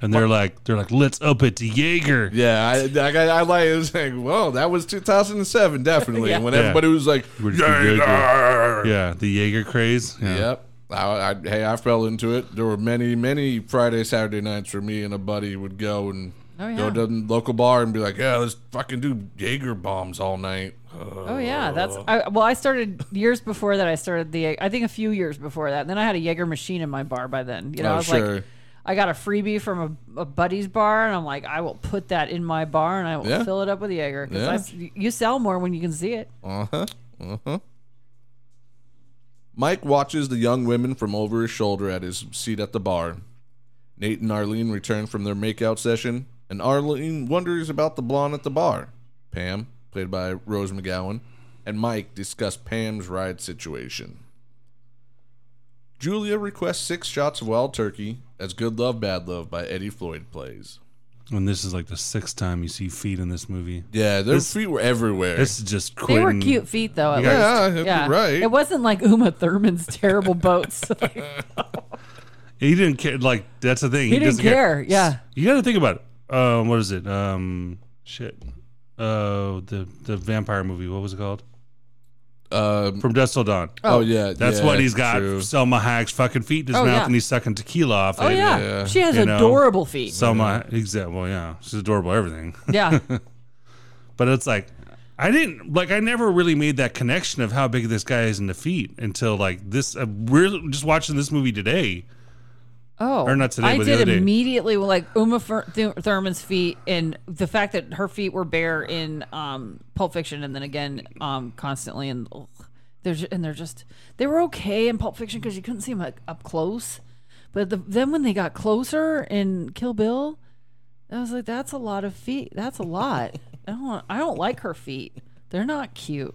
And they're like, they're like, let's up it to Jaeger. Yeah, I, I, I like it was like, well, that was 2007, definitely. Yeah. When Yeah. everybody was like, We're just gonna "Jaeger!" Yeah, the Jaeger craze. Yeah. Yep. I, I, hey, I fell into it. There were many, many Friday, Saturday nights where me and a buddy would go and Oh, yeah. go to the local bar and be like, "Yeah, let's fucking do Jaeger bombs all night." Uh, Oh yeah, that's I, well. I started years before that. I started the I think a few years before that. And then I had a Jaeger machine in my bar by then. You know, Oh, I was sure. like, I got a freebie from a, a buddy's bar, and I'm like, I will put that in my bar and I will Yeah. fill it up with Jaeger because you sell more when you can see it. Uh huh. Uh huh. Mike watches the young women from over his shoulder at his seat at the bar. Nate and Arlene return from their makeout session, and Arlene wonders about the blonde at the bar. Pam, played by Rose McGowan, and Mike discuss Pam's ride situation. Julia requests six shots of wild turkey as Good Love, Bad Love by Eddie Floyd plays. And this is like the sixth time you see feet in this movie. Yeah, their This- feet were everywhere. This is just They Quentin. were cute feet though. At Yeah, least. you're right. It wasn't like Uma Thurman's terrible boats. He didn't care. Like that's the thing. He didn't doesn't care, yeah. You got to think about it. Um, what is it? Um, shit. Uh, the the vampire movie. What was it called? Um, From Dusk Till Dawn. oh, yeah, That's yeah, what he's got. true. Salma Hayek's fucking feet in his Oh, mouth, yeah. and he's sucking tequila off oh it. yeah. yeah. she has You know. adorable feet. Salma, exactly. Well, yeah, she's adorable. Everything. yeah, But it's like, I didn't like. I never really made that connection of how big this guy is in the feet until like this. Uh, we're just watching this movie today. Oh, Or not today, I did immediately with like Uma Thur- Thur- Thurman's feet and the fact that her feet were bare in um, Pulp Fiction, and then again um, constantly ugh, they're ju- and they're just they were okay in Pulp Fiction because you couldn't see them like, up close, but the, then when they got closer in Kill Bill, I was like, that's a lot of feet. That's a lot. I don't want, I don't like her feet. They're not cute.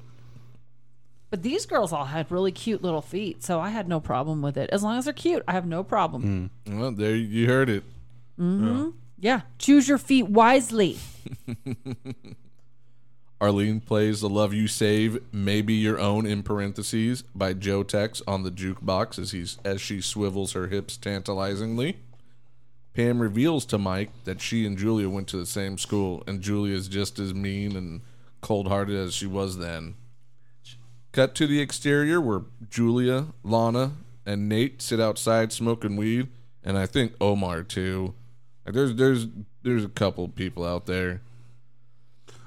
But these girls all had really cute little feet, so I had no problem with it. As long as they're cute, I have no problem. Mm. Well, there you heard it. Mm-hmm. Yeah, choose your feet wisely. Arlene plays "The Love You Save, Maybe Your Own" in parentheses by Joe Tex on the jukebox as he's as she swivels her hips tantalizingly. Pam reveals to Mike that she and Julia went to the same school, and Julia is just as mean and cold-hearted as she was then. Cut to the exterior where Julia, Lana, and Nate sit outside smoking weed, and I think Omar too. Like there's there's there's a couple people out there.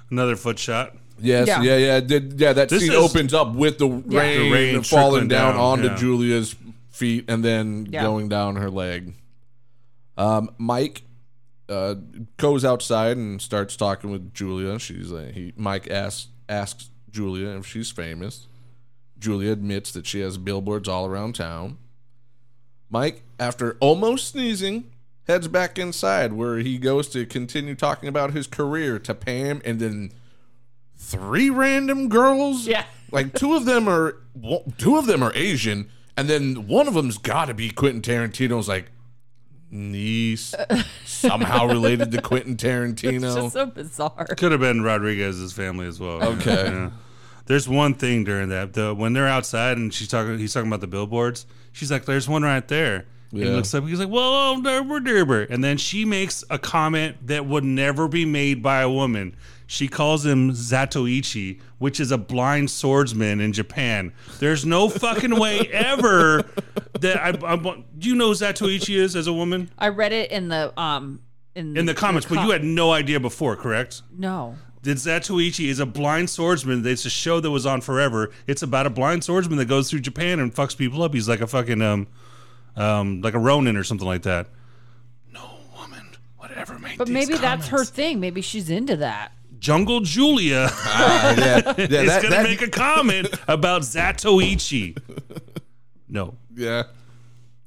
Another foot shot. Yes, Yeah. yeah, yeah, did, yeah. That This scene is- opens up with the rain, The rain falling down, down, onto yeah. Julia's feet and then Yeah. going down her leg. Um, Mike uh, goes outside and starts talking with Julia. She's like, he Mike asks asks Julia if she's famous. Julia admits that she has billboards all around town. Mike, after almost sneezing, heads back inside where he goes to continue talking about his career to Pam and then three random girls. Yeah. like two of them are well, two of them are Asian, and then one of them's got to be Quentin Tarantino's like niece, somehow related to Quentin It's Tarantino. just so bizarre. Could have been Rodriguez's family as well. Okay. Yeah. There's one thing during that. The when they're outside and she's talking, he's talking about the billboards. She's like, "There's one right there." And he looks up. He's like, "Well, oh, derber, derber." And then she makes a comment that would never be made by a woman. She calls him Zatoichi, which is a blind swordsman in Japan. There's no fucking way ever that I, I. Do you know who Zatoichi is as a woman I read it in the um in in the comments? but com- you had no idea before, correct? no. That Zatoichi is a blind swordsman. It's a show that was on forever. It's about a blind swordsman that goes through Japan and fucks people up. He's like a fucking um, um, like a Ronin or something like that. No woman would ever make. But these maybe that's her thing. Maybe she's into that. Jungle Julia Ah, yeah, yeah, is that, gonna that- make a comment about Zatoichi. No, yeah.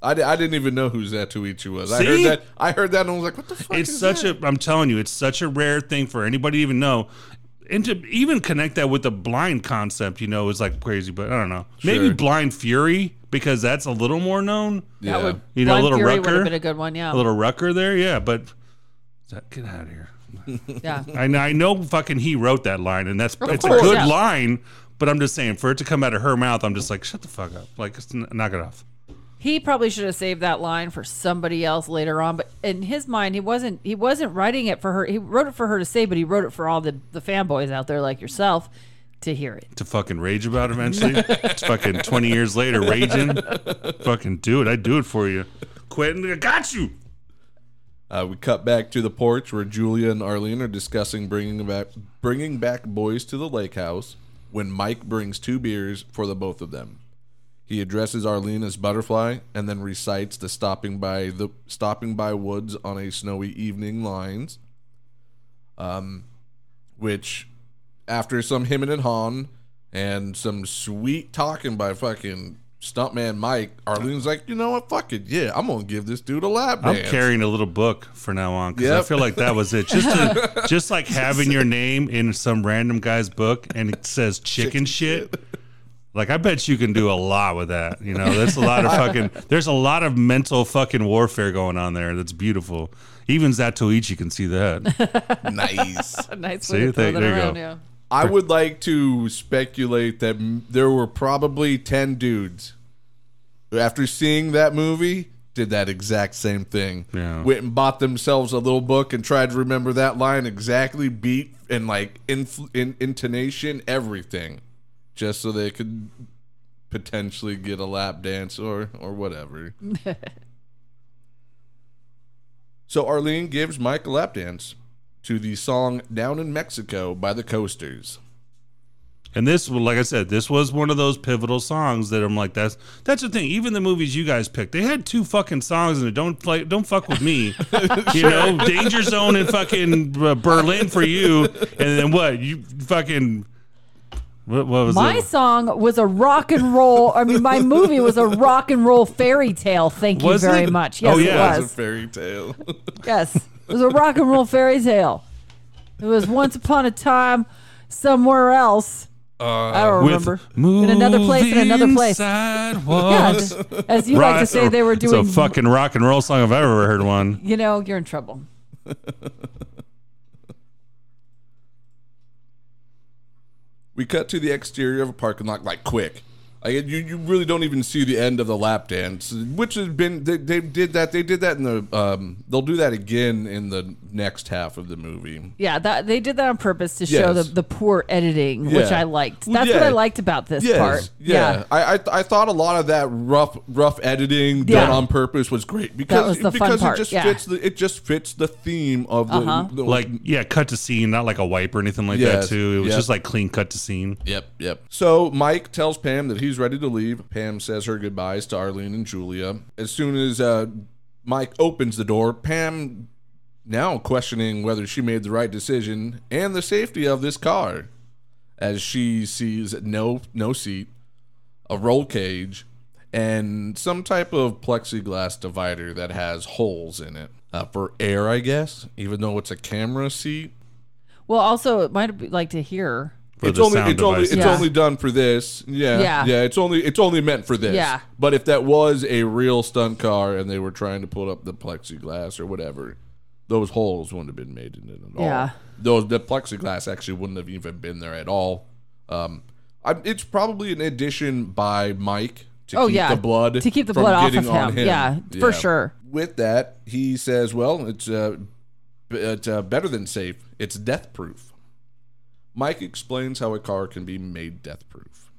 I, I didn't even know who Zatoichi was. I See? heard that. I heard that and I was like, "What the fuck?" it's is such that? a. I'm telling you, it's such a rare thing for anybody to even know. And to even connect that with the blind concept, you know, is like crazy. But I don't know. Maybe Blind Fury because that's a little more known. yeah. That would You know, Blind Little Fury would Rutger? have been a good one. Yeah. a little rucker there, yeah. But that, get out of here. yeah. I know, I know, fucking he wrote that line, and that's it's course, a good yeah. line. But I'm just saying, for it to come out of her mouth, I'm just like, shut the fuck up, like, just n- knock it off. He probably should have saved that line for somebody else later on. But in his mind, he wasn't. He wasn't writing it for her. He wrote it for her to say, but he wrote it for all the the fanboys out there like yourself to hear it. to fucking rage about eventually. it's fucking 20 years later, raging. fucking do it. I do it for you. Quentin, I got you. Uh, we cut back to the porch where Julia and Arlene are discussing bringing back bringing back boys to the lake house when Mike brings two beers for the both of them. He addresses Arlene as Butterfly and then recites the stopping by the stopping by woods on a snowy evening lines. Um, which after some him and hawing and some sweet talking by fucking stuntman Mike, Arlene's like, you know what, fuck it, yeah, I'm gonna give this dude a lap I'm carrying a little book for now on because I feel like that was it. Just to, just like having your name in some random guy's book and it says chicken, shit. Like I bet you can do a lot with that. You know, there's a lot of fucking there's a lot of mental fucking warfare going on there. That's beautiful. Even Zatoichi can see that. nice. Nice See, way to throw there- that there you go. yeah. I would like to speculate that there were probably 10 dudes who, after seeing that movie, did that exact same thing. Yeah. Went and bought themselves a little book and tried to remember that line exactly, beat and like infl- in, intonation, everything, just so they could potentially get a lap dance or or whatever. so Arlene gives Mike a lap dance to the song "Down in Mexico" by the Coasters. And this, well, like I said, this was one of those pivotal songs that I'm like, that's that's the thing. Even the movies you guys picked, they had two fucking songs in it. Don't play, don't fuck with me. you know, Danger Zone and fucking uh, Berlin for you, and then what? You fucking what, what was My it? song was a rock and roll. I mean, my movie was a rock and roll fairy tale. Thank you Was very it? much. Oh, yes, Oh, yeah. it was. a was. fairy tale. Yes, it was a rock and roll fairy tale. It was once upon a time somewhere else. I don't remember. In another place, in another place. Yeah, as you like to say, they were doing. It's a fucking rock and roll song if I've ever heard one. you know, you're in trouble. We cut to the exterior of a parking lot like quick. Like you, you really don't even see the end of the lap dance, which has been they, they did that they did that in the um they'll do that again in the next half of the movie. Yeah, that they did that on purpose to show the, Yes. the poor editing, which Yeah. I liked. Well, That's what yeah. I liked about this Yes, part. yeah. I, I I thought a lot of that rough rough editing done Yeah. on purpose was great because was the fun because part, it just yeah. fits the it just fits the theme of the, Uh-huh. the Like, yeah, cut to scene, not like a wipe or anything like Yes, that, too. It was yep. just like clean cut to scene. Yep, yep. So Mike tells Pam that he's ready to leave. Pam says her goodbyes to Arlene and Julia. As soon as uh, Mike opens the door, Pam, now questioning whether she made the right decision and the safety of this car, as she sees no no seat, a roll cage, and some type of plexiglass divider that has holes in it uh, for air, I guess. Even though it's a camera seat, Well, also it might be like to hear. For it's the only sound it's only it's devices. Yeah. only done for this. Yeah, Yeah. yeah. It's only it's only meant for this. Yeah. But if that was a real stunt car and they were trying to put up the plexiglass or whatever, those holes wouldn't have been made in it at all. Yeah. Those the plexiglass actually wouldn't have even been there at all. Um, I, it's probably an addition by Mike to Oh, keep yeah. the blood To keep the from blood off of on him. Yeah, for sure. With that, he says, "Well, it's uh, b- it's uh, better than safe. It's death proof." Mike explains how a car can be made death proof.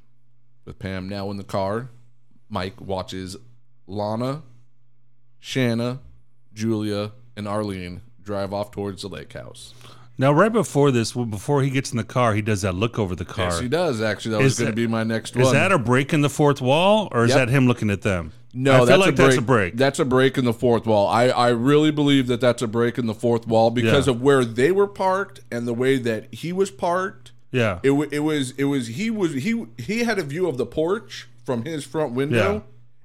With Pam now in the car, Mike watches Lana, Shanna, Julia, and Arlene drive off towards the lake house. Now, right before this, well, before he gets in the car, he does that look over the car. Yes, he does. Actually, that was going to be my next Is one. that a break in the fourth wall, or is Yep. that him looking at them? No, that's like a break. that's a break. That's a break in the fourth wall. I, I really believe that that's a break in the fourth wall because Yeah. of where they were parked and the way that he was parked. yeah, It, it was it was he was he he had a view of the porch from his front window,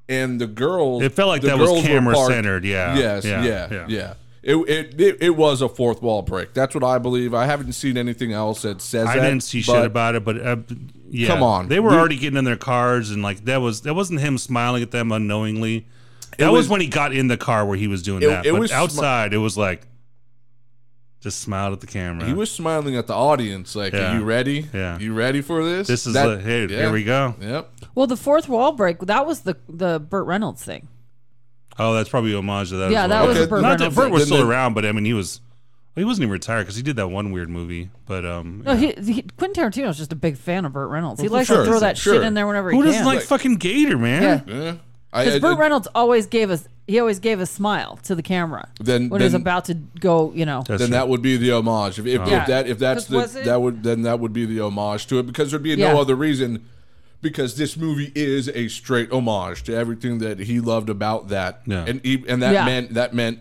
and the girls. It felt like that was camera centered, yeah. Yes. Yeah, Yeah. yeah. Yeah. It, it, it, it was a fourth wall break. That's what I believe. I haven't seen anything else that says I that. didn't see shit about it, but uh, yeah, Come on. they were We- already getting in their cars, and like that was that wasn't him smiling at them unknowingly. That was- was, when he got in the car where he was doing It- that. it but was smi- outside, it was like just smiled at the camera. He was smiling at the audience, like, Yeah. "Are you ready? Yeah. you ready for this? This is That- the hey, yeah. here we go. Yep. Well, the fourth wall break that was the the Burt Reynolds thing. Oh, that's probably homage to that. Yeah, as that well. was Okay, a Burt Not that Reynolds Burt thing. was Then still the- around, but I mean, he was he wasn't even retired because he did that one weird movie. But um, No, he, he, Quentin Tarantino's just a big fan of Burt Reynolds. He Well, likes sure, to throw that sure. shit in there whenever who he doesn't can. like fucking Gator, man? Yeah. Yeah. I, Because I- Burt Reynolds always gave us he always gave a smile to the camera Then- when he was then- about to go. You know, That's then true. that would be the homage. If, if, Yeah. if that if that's 'Cause the was it- that would then that would be the homage to it because there'd be Yeah. no other reason because this movie is a straight homage to everything that he loved about that. Yeah. And he, and that Yeah. meant that meant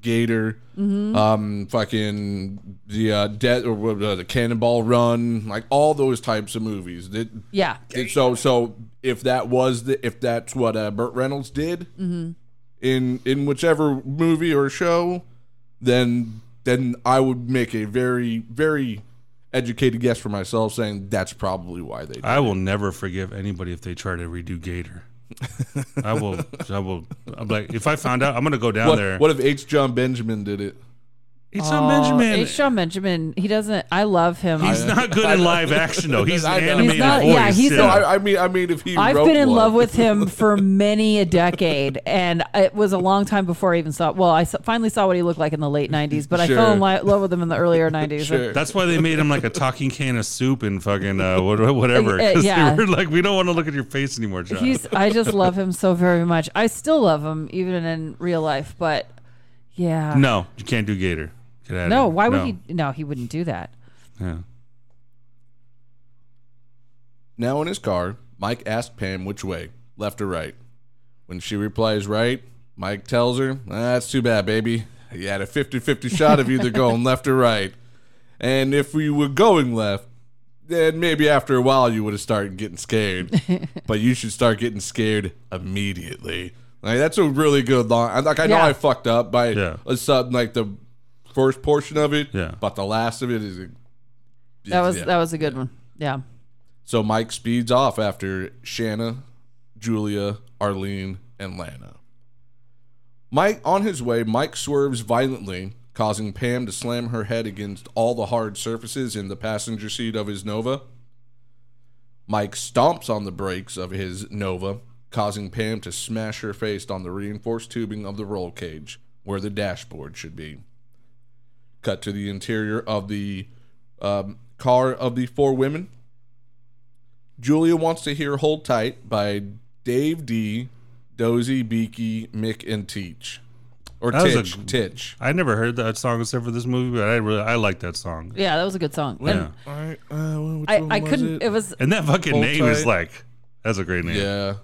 Gator, Mm-hmm. um, fucking the uh, death or what, uh, the Cannonball Run, like all those types of movies. That, yeah, it- so so if that was the if that's what uh, Burt Reynolds did Mm-hmm. in in whichever movie or show, then then I would make a very very educated guess for myself saying that's probably why they did. I will never forgive anybody if they try to redo Gator. I will. I will. I'm like, if I found out, I'm gonna go down what, there. what if H. John Benjamin did it? It's not Benjamin. H. John Benjamin. He doesn't. I love him. He's not good in live action though. He's I know. animated He's not- voice. yeah, he's No, Yeah. I, I mean I mean if he I've wrote been in one. love with him for many a decade, and it was a long time before I even saw. Well, I s- finally saw what he looked like in the late '90s, but I fell in li- love with him in the earlier '90s. Sure. That's why they made him like a talking can of soup and fucking uh, what- whatever. Uh, 'Cause yeah. they were like, we don't want to look at your face anymore, John. He's. I just love him so very much. I still love him even in real life, but yeah. no, you can't do Gator. Get out of No, here. why would No. he? No, he wouldn't do that. Yeah. Now in his car, Mike asks Pam which way, left or right. When she replies right, Mike tells her, ah, That's too bad, baby. You had a 50 50 shot of either going left or right. And if we were going left, then maybe after a while you would have started getting scared. but you should start getting scared immediately. Like that's a really good line. Like I know Yeah. I fucked up by Yeah. a sudden like the first portion of it, Yeah. but the last of it is That was yeah. that was a good one. Yeah. So Mike speeds off after Shanna, Julia, Arlene, and Lana. Mike on his way, Mike swerves violently, causing Pam to slam her head against all the hard surfaces in the passenger seat of his Nova. Mike stomps on the brakes of his Nova, causing Pam to smash her face on the reinforced tubing of the roll cage, where the dashboard should be. Cut to the interior of the um, car of the four women. Julia wants to hear Hold Tight by Dave Dee, Dozy, Beaky, Mick, and Teach. Or That was a- Titch. Titch. I never heard that song except for this movie, but I really I like that song. Yeah, that was a good song. Yeah. And uh, I, I couldn't. It? was And that fucking Hold name is like that's a great name. Yeah.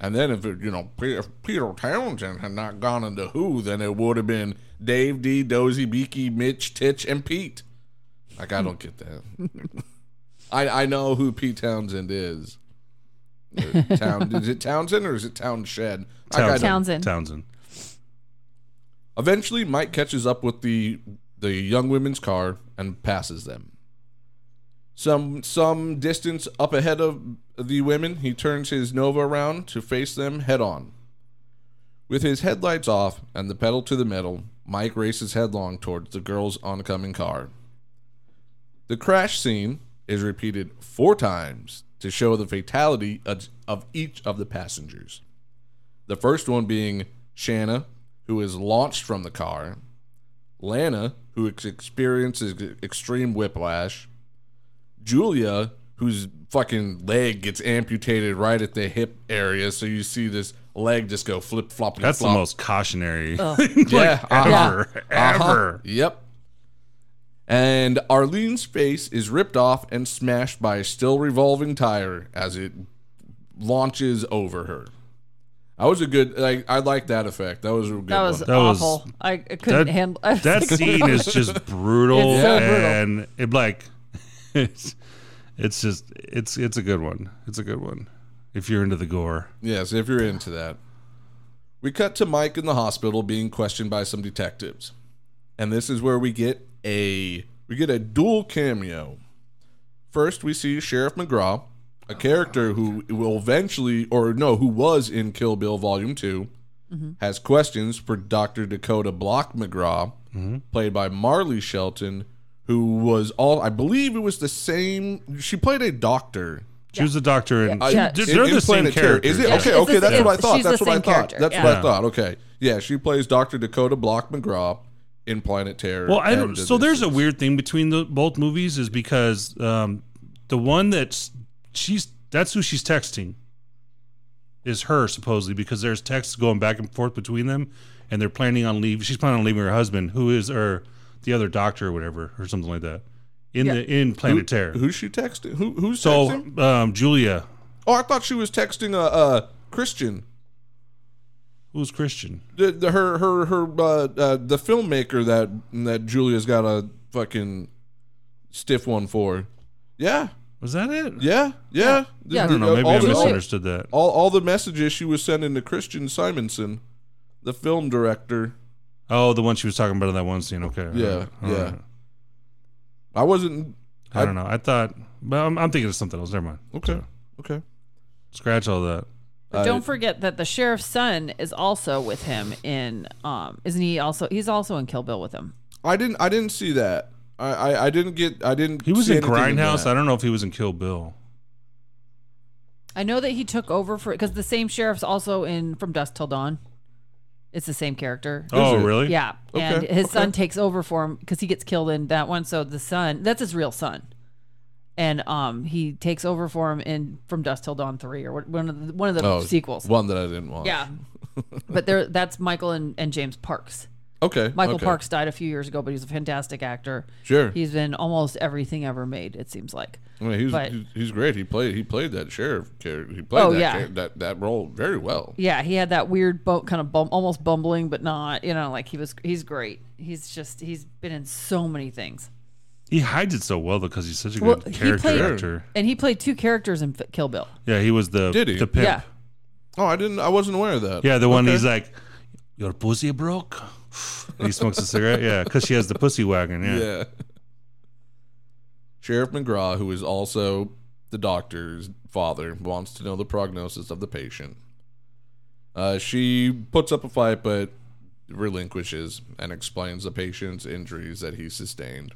And then if it, you know if Peter Townshend had not gone into Who, then it would have been Dave Dee, Dozy, Beaky, Mitch, Titch, and Pete. Like I don't get that. I I know who Pete Townshend is. Uh, Town is it Townsend or is it Townshed? Like, I Townsend. Townsend. Eventually, Mike catches up with the the young women's car and passes them. Some some distance up ahead of the women, he turns his Nova around to face them head on. With his headlights off and the pedal to the metal, Mike races headlong towards the girl's oncoming car. The crash scene is repeated four times to show the fatality of, of each of the passengers. The first one being Shanna, who is launched from the car, Lana, who ex- experiences extreme whiplash, Julia, whose fucking leg gets amputated right at the hip area, so you see this leg just go flip flop. That's the most cautionary Yeah, like uh-huh. ever. Uh-huh. Ever. Yep. And Arlene's face is ripped off and smashed by a still revolving tire as it launches over her. That was a good. Like I like that effect. That was a good that was one. That was- awful. I, I couldn't That, handle. I that like, scene is just brutal It's so brutal. and it like it's it's just it's it's a good one. It's a good one. If you're into the gore. Yes, if you're into that. We cut to Mike in the hospital being questioned by some detectives. And this is where we get a we get a dual cameo. First, we see Sheriff McGraw, a character who will eventually or no, who was in Kill Bill Volume 2, mm-hmm. has questions for Dr. Dakota Block McGraw, mm-hmm. played by Marley Shelton, who was all I believe it was the same she played a doctor She was a doctor and I- Yeah. they're, in- they're in the same Planet Terror. characters. Is it Yeah, okay? it's Okay, that's same- what I thought. she's That's what I thought. character, That's yeah. what I thought. Okay, yeah, she plays Doctor Dakota Block McGraw. in Planet Terror. Well, I don't. So there's a weird thing between the both movies is because um, the one that's she's that's who she's texting is her supposedly because there's texts going back and forth between them, and they're planning on leave. She's planning on leaving her husband, who is or the other doctor or whatever or something like that, in Yeah. the in Planet Terror. Who's she texting? Who who's so texting? um, Julia, Oh, I thought she was texting a, a Christian. who's Christian? The, the, her her her uh, uh, the filmmaker that that Julia's got a fucking stiff one for. Yeah, Was that it? yeah, yeah. Yeah. I don't know. Maybe all I the, misunderstood that. all, all the messages she was sending to Christian Simonson, the film director. Oh, the one she was talking about in that one scene. Okay. Yeah, All right. All yeah. right. I wasn't I don't know. I thought, well, I'm, I'm thinking of something else. Never mind. okay. Okay. Scratch all that. But Uh, don't forget that the sheriff's son is also with him in um isn't he also he's also in Kill Bill with him. I didn't. I didn't see that. I, I, I didn't get. I didn't. He was see in Grindhouse. that. I don't know if he was in Kill Bill. I know that he took over for because the same sheriff's also in From Dusk Till Dawn. It's the same character. Oh, really? Yeah, and Okay, his son takes over for him because he gets killed in that one. So the son, that's his real son, and um, he takes over for him in From Dusk Till Dawn three or one of the, one of the Oh, sequels. One that I didn't watch. Yeah, but there, that's Michael and, and James Parks. Okay. Michael okay. Parks died a few years ago, but he's a fantastic actor. Sure. He's been almost everything ever made. It seems like. I mean, he's, but- he's he's great. He played he played that sheriff character. He played Oh, that, yeah. char- that that role very well. Yeah, he had that weird, bu- kind of bum- almost bumbling, but not. You know, like he was. He's great. He's just. He's been in so many things. He hides it so well because he's such a Well, good character played- actor. And he played two characters in F- Kill Bill. Yeah, he was the Did he? the pimp. Yeah. Yeah, Oh, I didn't. I wasn't aware of that. Yeah, the one Okay. he's like, "Your pussy broke." And he smokes a cigarette. Yeah, because she has the pussy wagon. Yeah. Yeah. Sheriff McGraw, who is also the doctor's father, wants to know the prognosis of the patient. Uh, she puts up a fight, but relinquishes and explains the patient's injuries that he sustained.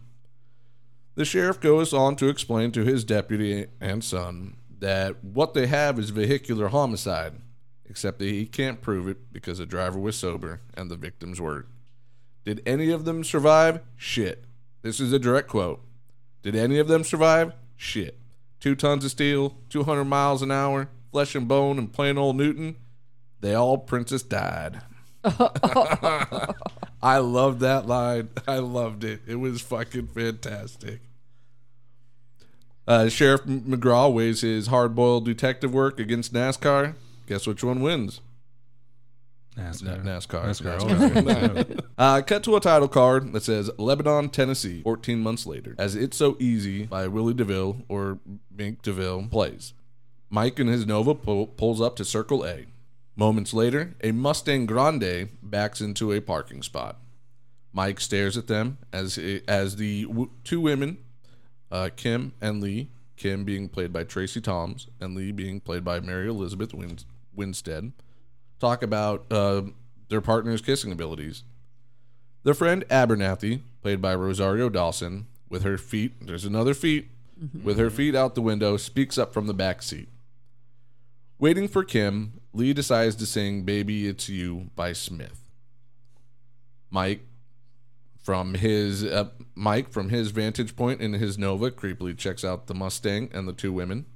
The sheriff goes on to explain to his deputy and son that what they have is vehicular homicide, except that he can't prove it because the driver was sober and the victims were. Did any of them survive? Shit. This is a direct quote. Did any of them survive? Shit. Two tons of steel, 200 miles an hour, flesh and bone, and plain old Newton. They all princess died. I loved that line. I loved it. It was fucking fantastic. Uh, Sheriff McGraw weighs his hard boiled detective work against NASCAR. Guess which one wins? NASCAR. NASCAR. NASCAR. NASCAR. uh, cut to a title card that says Lebanon, Tennessee, 14 months later, as It's So Easy by Willie DeVille or Mink DeVille plays. Mike and his Nova pull, pulls up to Circle A. Moments later, a Mustang Grande backs into a parking spot. Mike stares at them as as the w- two women, uh, Kim and Lee, Kim being played by Tracie Thoms and Lee being played by Mary Elizabeth Winstead, talk about uh, their partner's kissing abilities. Their friend Abernathy, played by Rosario Dawson, with her feet, there's another feet, with her feet out the window, speaks up from the back seat. Waiting for Kim, Lee decides to sing Baby It's You by Smith. Mike from his uh, Mike from his vantage point in his Nova creepily checks out the Mustang and the two women.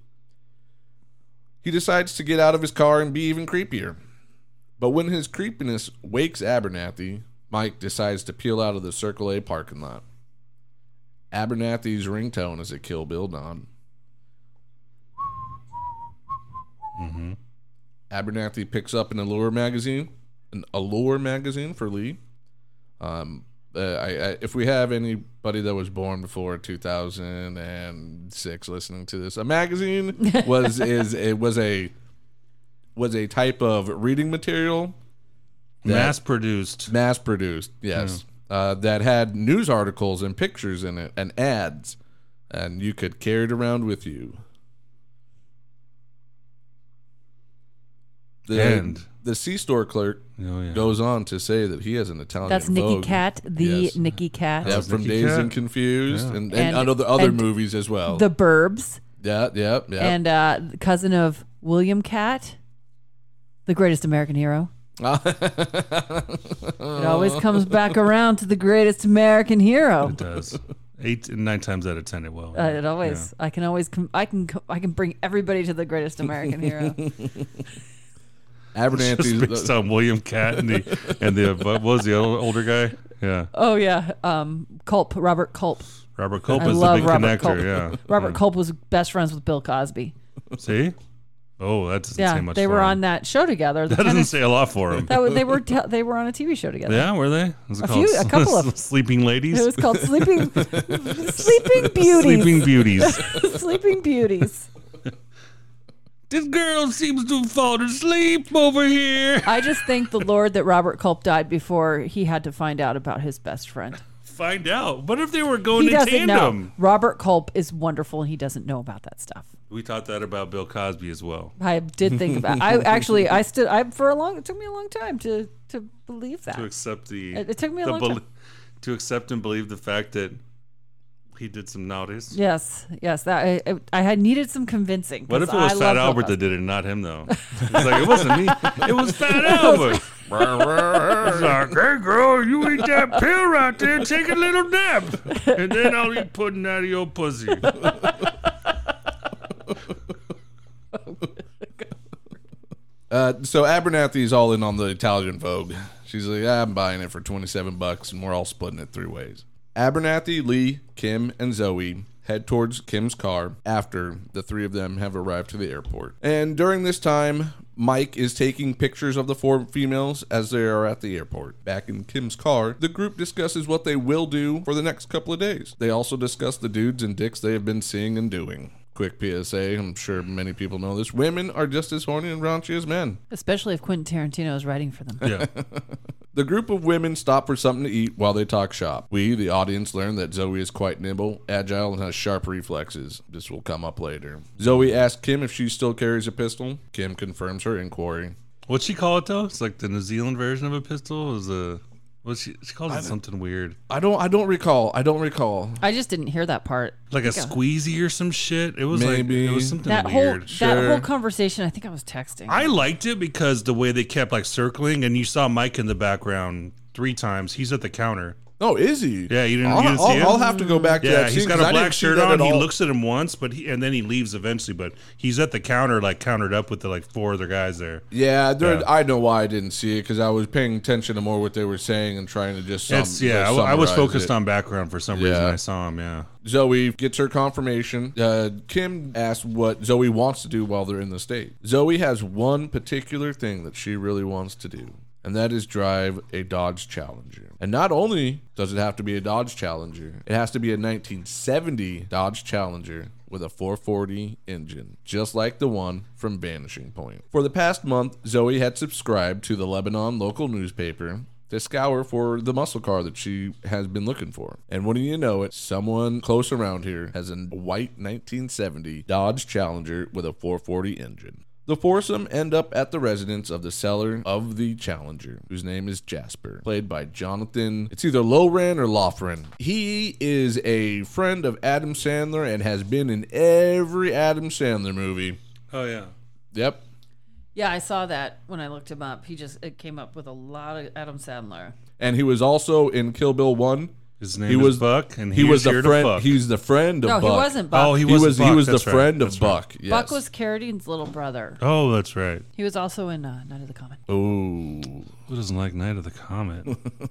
He decides to get out of his car and be even creepier. But when his creepiness wakes Abernathy, Mike decides to peel out of the Circle A parking lot. Abernathy's ringtone is a Kill Bill Don. Mm-hmm. Abernathy picks up an Allure magazine, an Allure magazine for Lee. Um, uh, I, I, if we have anybody that was born before 2006 listening to this, a magazine was is it was a was a type of reading material Mass produced. mass produced yes uh, that had news articles and pictures in it and ads and you could carry it around with you. The, And- the c-store clerk Oh, yeah. goes on to say that he has an italian That's Nikki Vogue. Cat, the Yes. Nicky Katt, yeah, from Nikki Dazed Cat. and Confused, Yeah. and, and, And- other other and movies as well. The Burbs, yeah, yeah, yeah. and uh, cousin of William Katt, the greatest American hero. It always comes back around to the greatest American hero. It does. Eight nine times out of ten, it will. Uh, it always. I can always. Com- I can. co- I can bring everybody to the greatest American hero. Abernathy. Just based on William Katt and the and the what was the other older guy? Yeah, Oh yeah, um, Culp. Robert Culp. Robert Culp I is the love big Robert connector. Culp. Yeah, Robert yeah. Culp was best friends with Bill Cosby. See? Oh, that doesn't say Yeah, much. they for were him. on that show together. That doesn't tennis- say a lot for him. that they were te- they were on a TV show together. yeah, were they? Was it A few- a couple of- sleeping ladies. It was called Sleeping Sleeping Beauties. Sleeping beauties. Sleeping Beauties. This girl seems to have fallen asleep over here. I just thank the Lord that Robert Culp died before he had to find out about his best friend. Find out. What if they were going He in doesn't tandem? know. Robert Culp is wonderful and he doesn't know about that stuff. We thought that about Bill Cosby as well. I did think about. I actually I stood. I for a long. It took me a long time to to believe that. To accept the, It- it took me a the long bel- time. to accept and believe the fact that he did some naughties. Yes, yes. That I, I had needed some convincing. What if it was I Fat Albert Cosby. that did it, not him though? It's like it wasn't me. It was Fat Albert. It's like, hey girl, you eat that pill right there, take a little nap, and then I'll eat pudding out of your pussy. Uh, so Abernathy's all in on the Italian Vogue. She's like, I'm buying it for 27 bucks, and we're all splitting it three ways. Abernathy, Lee, Kim, and Zoe head towards Kim's car after the three of them have arrived to the airport. And during this time, Mike is taking pictures of the four females as they are at the airport. Back in Kim's car, the group discusses what they will do for the next couple of days. They also discuss the dudes and dicks they have been seeing and doing. Quick PSA, I'm sure many people know this. Women are just as horny and raunchy as men. Especially if Quentin Tarantino is writing for them. Yeah, The group of women stop for something to eat while they talk shop. We, the audience, learn that Zoe is quite nimble, agile, and has sharp reflexes. This will come up later. Zoe asks Kim if she still carries a pistol. Kim confirms her inquiry. what'd she call it though? It's like the New Zealand version of a pistol. Is a what she she calls it something weird, I don't. I don't recall. I don't recall. I just didn't hear that part. like a Okay. squeezy or some shit. It was Maybe. like it was something That weird. whole Sure. that whole conversation. I think I was texting. I liked it because the way they kept like circling, and you saw Mike in the background three times. He's at the counter. Oh, is he? Yeah, you didn't- I'll, you didn't I'll, see him? I'll have to go back to Yeah, that he's scene got 'cause a I black didn't see shirt that on. at He all. looks at him once, but he and then he leaves eventually. But he's at the counter, like countered up with the like four other guys there. Yeah, there, Yeah. I know why I didn't see it because I was paying attention to more what they were saying and trying to just. Sum, It's yeah. I, I was focused on background for some reason. Yeah. I saw him. Yeah. Zoe gets her confirmation. Uh, Kim asks what Zoe wants to do while they're in the state. Zoe has one particular thing that she really wants to do, and that is drive a Dodge Challenger. And not only does it have to be a Dodge Challenger, it has to be a 1970 Dodge Challenger with a 440 engine, just like the one from Vanishing Point. For the past month, Zoe had subscribed to the Lebanon local newspaper to scour for the muscle car that she has been looking for. And wouldn't you know it, someone close around here has a white 1970 Dodge Challenger with a 440 engine. The foursome end up at the residence of the seller of the Challenger, whose name is Jasper, played by Jonathan. It's either Lowren or Lofren. He is a friend of Adam Sandler and has been in every Adam Sandler movie. Oh yeah. Yep. yeah, I saw that when I looked him up. He just it came up with a lot of Adam Sandler. And he was also in Kill Bill 1. His name He is was Buck, and He he, was is the friend. fuck. He's the friend of No, Buck. he wasn't Buck. Oh, he He was was Buck, he was the that's right, friend of that's right. Buck. Yes. Buck was Carradine's little brother. Oh, that's right. He was also in uh, Night of the Comet. Ooh. Who doesn't like Night of the Comet?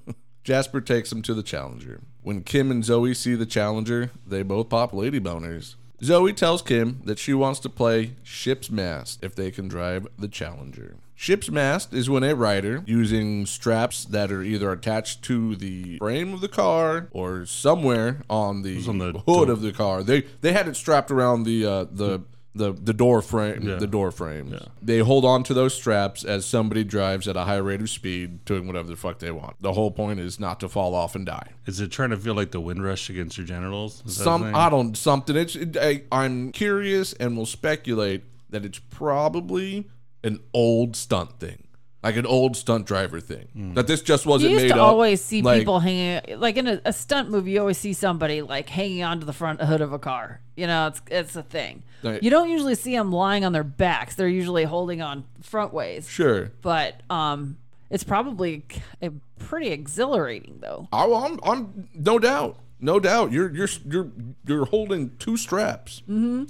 Jasper takes him to the Challenger. When Kim and Zoe see the Challenger, they both pop lady boners. Zoe tells Kim that she wants to play ship's mast if they can drive the Challenger. Ship's mast is when a rider, using straps that are either attached to the frame of the car or somewhere on the, on the hood door. of the car, they they had it strapped around the uh, the the the door frame Yeah. the door frames. They hold on to those straps as somebody drives at a high rate of speed, doing whatever the fuck they want. The whole point is not to fall off and die. is it trying to feel like the wind rush against your genitals? Is Some? I don't something. It's it, I, I'm curious and will speculate that it's probably an old stunt thing. Like an old stunt driver thing. That this just wasn't You used made to up. always see Like, people hanging, like in a, a stunt movie. You always see somebody like hanging onto the front hood of a car. You know, it's it's a thing. Right. You don't usually see them lying on their backs. They're usually holding on front ways. Sure. But um, It's probably a pretty exhilarating though. Oh, I'm, I'm no doubt, no doubt. You're you're you're you're holding two straps. Mm-hmm.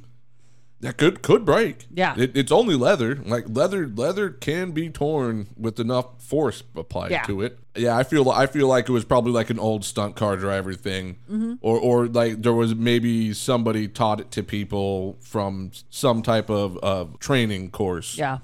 That could could break. Yeah. it, it's only leather. Like leather, leather can be torn with enough force applied Yeah. to it. Yeah, I feel I feel like it was probably like an old stunt car driver thing, Mm-hmm. or or like there was maybe somebody taught it to people from some type of of training course. Yeah.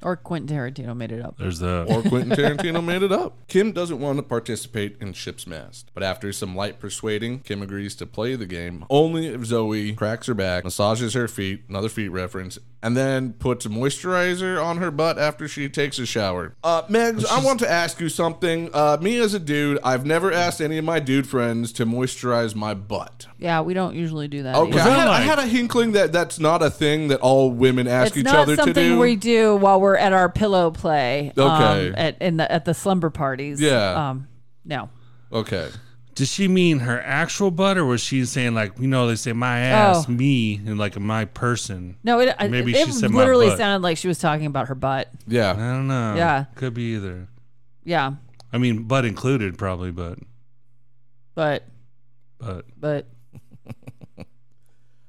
Or Quentin Tarantino made it up. There's the or Quentin Tarantino made it up. Kim doesn't want to participate in Ship's Mast, but after some light persuading, Kim agrees to play the game only if Zoe cracks her back, massages her feet, another feet reference, and then puts moisturizer on her butt after she takes a shower. Uh, Megs, I want to ask you something. Uh, me as a dude, I've never asked any of my dude friends to moisturize my butt. Yeah, we don't usually do that. Okay. I had, I had a hinkling that that's not a thing that all women ask It's each not other to do. It's not something we do while we're at our pillow play. Okay. Um, at in the at the slumber parties. Yeah. Um. No. okay. Did she mean her actual butt, or was she saying like you know they say my ass, Oh. me, and like my person? No. It. Maybe it she said my literally butt. sounded like she was talking about her butt. Yeah. I Yeah. don't know. Yeah. could be either. Yeah. I mean, butt included probably, but But. but But.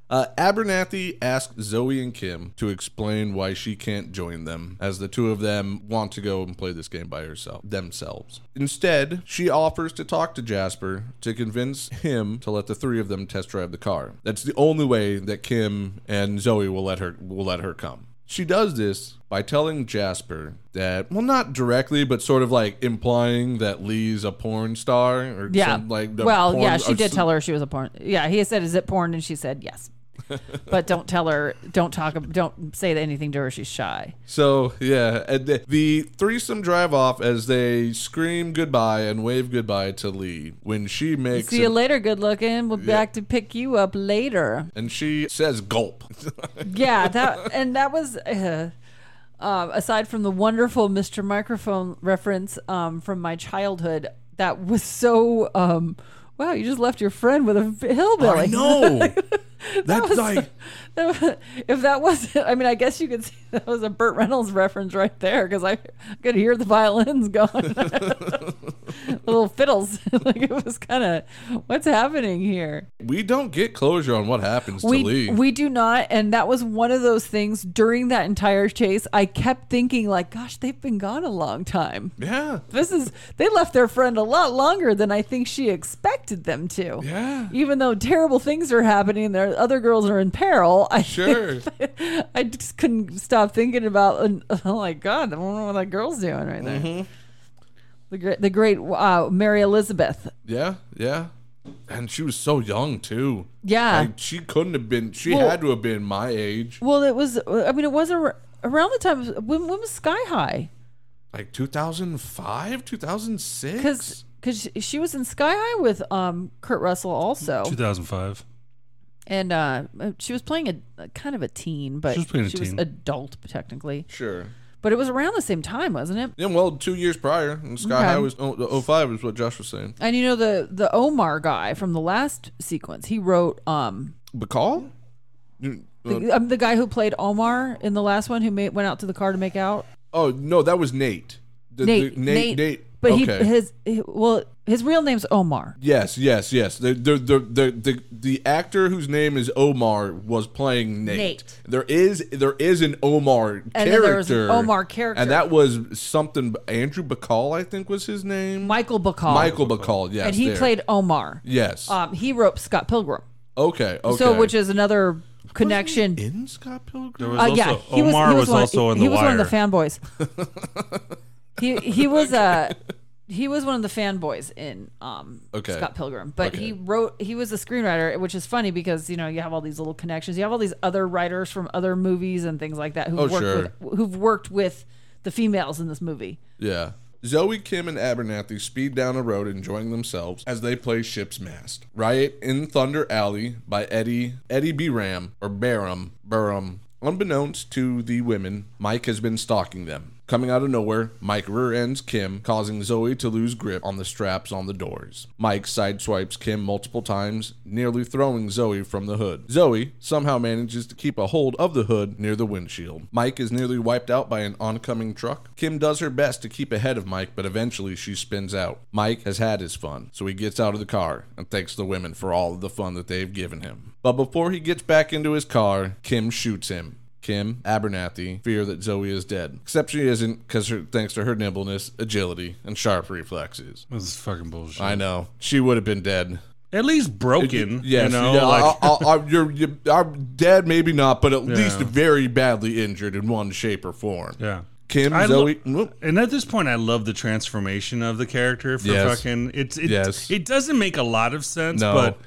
Uh, Abernathy asks Zoe and Kim to explain why she can't join them, as the two of them want to go and play this game by herself themselves. Instead, she offers to talk to Jasper to convince him to let the three of them test drive the car. That's the only way that Kim and Zoe will let her will let her come. She does this by telling Jasper that, well, not directly, but sort of like implying that Lee's a porn star or Yeah. some, like the well, porn- yeah, she did tell her she was a porn. Yeah, he said, "Is it porn?" And she said, "Yes." but don't tell her. Don't talk. Don't say anything to her. She's shy. So yeah, and the, the threesome drive off as they scream goodbye and wave goodbye to Lee when she makes See you later, good looking. We'll be back to pick you up later. and she says gulp. yeah, that and that was uh, uh, aside from the wonderful Mr. Microphone reference um, from my childhood. That was so. Um, wow, you just left your friend with a hillbilly. I know. That's like if that wasn't, I mean, I guess you could see that was a Burt Reynolds reference right there because I could hear the violins going, little fiddles. like it was kind of, what's happening here? we don't get closure on what happens to we Lee. we do not and that was one of those things during that entire chase i kept thinking like gosh they've been gone a long time yeah. this is they left their friend a lot longer than i think she expected them to Yeah. even though terrible things are happening and there other girls are in peril i Sure. i just couldn't stop thinking about oh my god i wonder what that girl's doing right there Mm-hmm. The great the great uh, mary elizabeth Yeah. Yeah. And she was so young too. yeah Like she couldn't have been. She Well- had to have been my age, well it was i mean it was ar- around the time when, when was sky high like 2005, 2006. because because she was in Sky High with um Kurt Russell also, 2005. and uh she was playing a, a kind of a teen, but She was playing a teen. adult technically. Sure. But it was around the same time, wasn't it? Yeah. Well, two years prior, and Sky Okay. High was oh, 05 is what Josh was saying. And you know the the Omar guy from the last sequence, he wrote um Bacall? You- uh, the, um, the guy who played Omar in the last one who made, went out to the car to make out. Oh no, that was Nate. The- Nate, the- Nate, Nate. But okay. he his he, well his real name's Omar. yes, yes, yes. The the, the the the the actor whose name is Omar was playing Nate. Nate. There is there is an Omar character. And then there was an. Omar character. and that was something. Andrew Bacall, I think, was his name. Michael Bacall. Michael Bacall. Yes, and he there. played Omar. Yes. Um, he wrote Scott Pilgrim. okay. Okay. So, which is another connection. in Scott Pilgrim? There was Uh, also yeah, he was. Omar he was, was, one, also in he the was wire. one of the fanboys. he he was uh he was one of the fanboys in um Okay. Scott Pilgrim, but Okay. he wrote he was a screenwriter, which is funny because you know you have all these little connections. You have all these other writers from other movies and things like that who've Oh, worked sure. with who've worked with the females in this movie. Yeah. Zoe, Kim, and Abernathy speed down a road enjoying themselves as they play Ship's Mast. Riot in Thunder Alley by Eddie Eddie B. Ram or Barham Burham. Unbeknownst to the women, Mike has been stalking them. Coming out of nowhere, Mike rear ends Kim, causing Zoe to lose grip on the straps on the doors. Mike sideswipes Kim multiple times, nearly throwing Zoe from the hood. Zoe somehow manages to keep a hold of the hood near the windshield. Mike is nearly wiped out by an oncoming truck. Kim does her best to keep ahead of Mike, but eventually she spins out. Mike has had his fun, so he gets out of the car and thanks the women for all of the fun that they've given him. But before he gets back into his car, Kim shoots him. Kim, Abernathy, fear that Zoe is dead. Except she isn't, because thanks to her nimbleness, agility, and sharp reflexes. This is fucking bullshit. I know. She would have been dead. At least broken. Yes, you know, yeah, like I- you're, you are dead, maybe not, but at Yeah. least very badly injured in one shape or form. yeah. Kim, I Zoe, whoop. And at this point, I love the transformation of the character for Yes. fucking. It's it, Yes. it doesn't make a lot of sense, No. but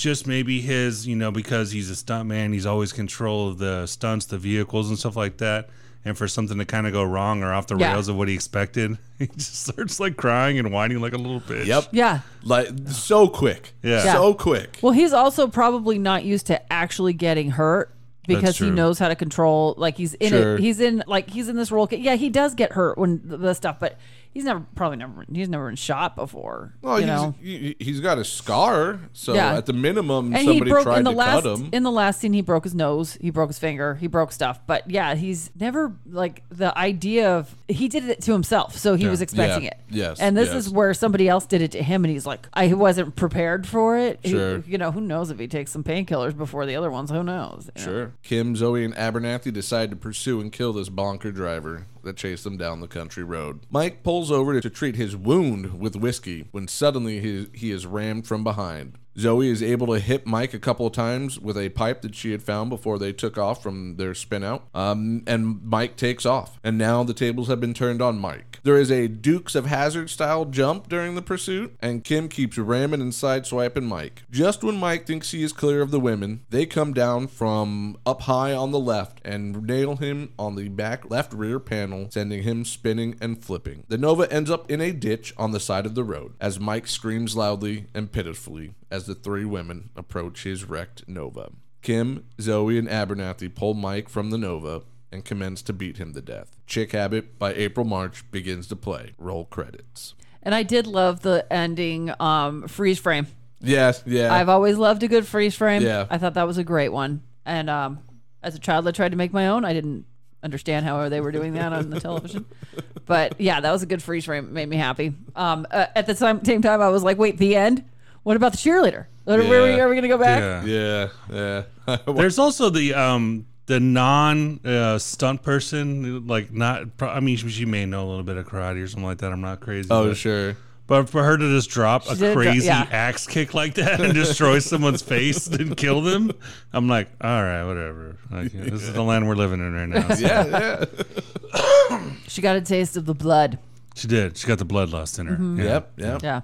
just maybe his, you know, because he's a stunt man, he's always control of the stunts, the vehicles, and stuff like that. And for something to kind of go wrong or off the Yeah. rails of what he expected, he just starts like crying and whining like a little bitch. Yep. Yeah. Like so quick. Yeah. Yeah. So quick. Well, he's also probably not used to actually getting hurt because he knows how to control. Like he's in Sure. it. He's in like he's in this role. Yeah, he does get hurt when the, the stuff, but he's never probably never he's never been shot before. Well, you he's, know. he, he's got a scar, so Yeah. at the minimum, And he somebody broke tried in the to last cut him. in the last scene. He broke his nose. He broke his finger. He broke stuff. But yeah, he's never like the idea of he did it to himself, so he was expecting Yeah. it. Yes, And this yes. is where somebody else did it to him, and he's like, I wasn't prepared for it. He- Sure. you know, who knows if he takes some painkillers before the other ones? Who knows? you know? Sure. Kim, Zoe, and Abernathy decide to pursue and kill this bonker driver that chased them down the country road. Mike pulls over to treat his wound with whiskey when suddenly he, he is rammed from behind. Zoe is able to hit Mike a couple of times with a pipe that she had found before they took off from their spin out. Um, and Mike takes off. And now the tables have been turned on Mike. There is a Dukes of Hazzard style jump during the pursuit, and Kim keeps ramming and sideswiping Mike. Just when Mike thinks he is clear of the women, they come down from up high on the left and nail him on the back left rear panel, sending him spinning and flipping. The Nova ends up in a ditch on the side of the road as Mike screams loudly and pitifully as the three women approach his wrecked Nova. Kim, Zoe, and Abernathy pull Mike from the Nova and commence to beat him to death. Chick Habit by April March begins to play. Roll credits. And I did love the ending um, freeze frame. Yes, yeah. I've always loved a good freeze frame. Yeah. I thought that was a great one. And um, as a child, I tried to make my own. I didn't understand how they were doing that on the television. But yeah, that was a good freeze frame. It made me happy. Um, uh, at the same, same time, I was like, wait, the end? What about the cheerleader? Where Yeah. are we, are we going to go back? Yeah. yeah, yeah. There's also the um the non uh, stunt person, like not. I mean, she, she may know a little bit of karate or something like that. I'm not crazy. oh, but, sure. but for her to just drop a did dro- crazy yeah. axe kick like that and destroy someone's face and kill them, I'm like, all right, whatever. Like, yeah, this is the land we're living in right now. Yeah, yeah. She got a taste of the blood. She did. She got the bloodlust in her. Mm-hmm. Yeah. Yep, yep. Yeah.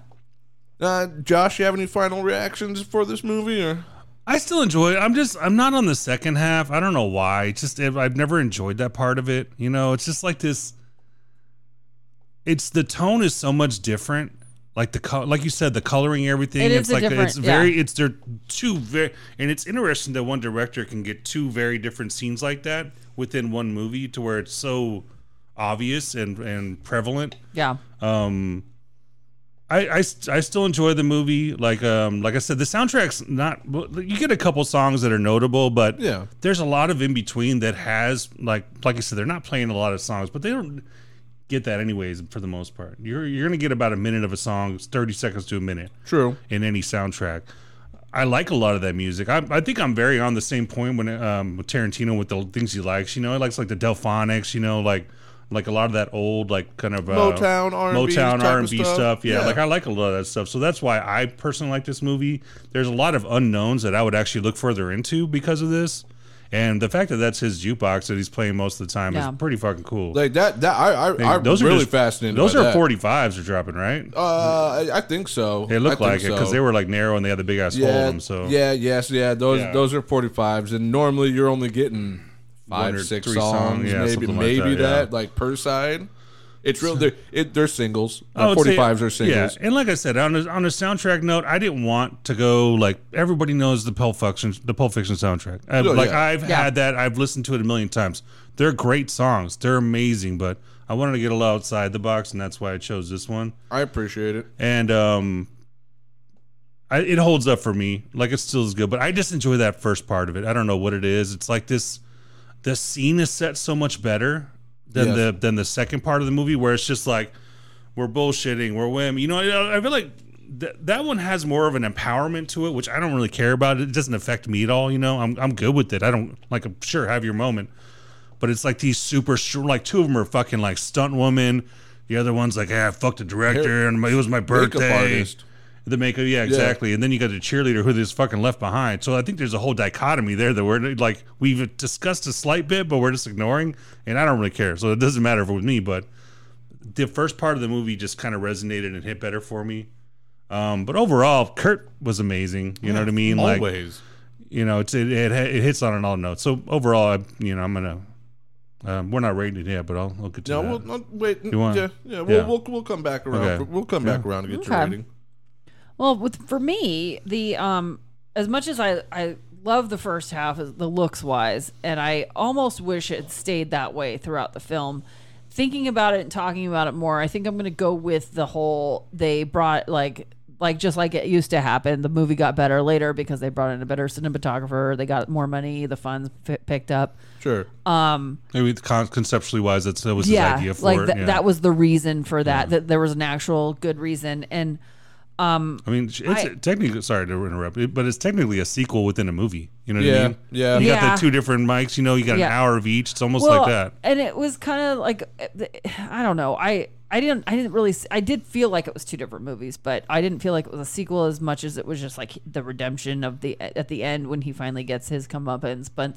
Uh, Josh, you have any final reactions for this movie? Or I still enjoy it. I'm just I'm not on the second half. I don't know why. It's just I've never enjoyed that part of it. You know, it's just like this. It's the tone is so much different. Like the co- like you said, the coloring, everything. It is it's a like different- it's very. yeah. It's they're two very, and it's interesting that one director can get two very different scenes like that within one movie to where it's so obvious and and prevalent. Yeah. Um, I, I, I still enjoy the movie. Like um like I said, the soundtrack's not. You get a couple songs that are notable, but Yeah. there's a lot of in between that has like like I said, they're not playing a lot of songs, but they don't get that anyways for the most part. You're you're gonna get about a minute of a song, thirty seconds to a minute true. in any soundtrack. I like a lot of that music. I, I think I'm very on the same point when um, with Tarantino with the things he likes. You know, he likes like the Delfonics. You know, like like a lot of that old like kind of uh, Motown, R&B Motown R&B stuff. stuff. Yeah, Yeah. like I like a lot of that stuff. So that's why I personally like this movie. There's a lot of unknowns that I would actually look further into because of this. And the fact that that's his jukebox that he's playing most of the time Yeah. is pretty fucking cool. Like that. That I. I, I'm those are really just- fascinated. Those by are 45s are dropping, right? Uh, I, I think so. They look I like think it because so. they were like narrow and they had the big ass hole in them. So yeah, yes, yeah. Those Yeah. those are 45s, and normally you're only getting five, or six three songs, songs, yeah, maybe something like maybe that, that, yeah. like per side. It's real. They're it, they're singles. I 45s are singles. Yeah, and like I said, on a, on a soundtrack note, I didn't want to go like everybody knows the Pulp Fiction, the Pulp Fiction soundtrack. I, Oh, like yeah. I've Yeah. had that, I've listened to it a million times. They're great songs, they're amazing, but I wanted to get a little outside the box, and that's why I chose this one. I appreciate it. And um, I, it holds up for me. Like it still is good, but I just enjoy that first part of it. I don't know what it is. It's like this. The scene is set so much better than Yes. the than the second part of the movie, where it's just like we're bullshitting, we're women. You know, I I feel like th- that one has more of an empowerment to it, which I don't really care about. It doesn't affect me at all. You know, I'm I'm good with it. I don't like. I'm sure have your moment, but it's like these super strong. Like two of them are fucking like stunt woman. The other one's like, yeah, I fucked the director, and it was my Makeup birthday. artist. The makeup, yeah, exactly. And then you got the cheerleader who is fucking left behind. So I think there's a whole dichotomy there that we're like we've discussed a slight bit, but we're just ignoring, and I don't really care. So it doesn't matter if it was me, but the first part of the movie just kind of resonated and hit better for me. Um, but overall, Kurt was amazing. You know what I mean? Like Always. you know, it's it, it it hits on an all notes. So overall, I, you know, I'm gonna. Um, we're not rating it yet, but I'll, I'll get to No, that. we'll no, wait. You want- yeah, yeah. We'll, Yeah. we'll we'll come back around. Okay. We'll come back around to get your rating. Well, with for me, the um, as much as I I love the first half, the looks wise, and I almost wish it stayed that way throughout the film. Thinking about it and talking about it more, I think I'm gonna go with the whole they brought like like just like it used to happen. The movie got better later because they brought in a better cinematographer. They got more money. The funds f- picked up. Sure. Um, Maybe con- conceptually wise, that's that was yeah, his idea for like it. th- yeah. that was the reason for that. That there was an actual good reason and. I mean, it's I- technically sorry to interrupt, but it's technically a sequel within a movie. You know what Yeah, I mean? yeah. You got Yeah. the two different mics. You know, you got Yeah. an hour of each. It's almost well, like that. And it was kind of like I don't know. I I didn't I didn't really I did feel like it was two different movies, but I didn't feel like it was a sequel as much as it was just like the redemption of the at the end when he finally gets his comeuppance. But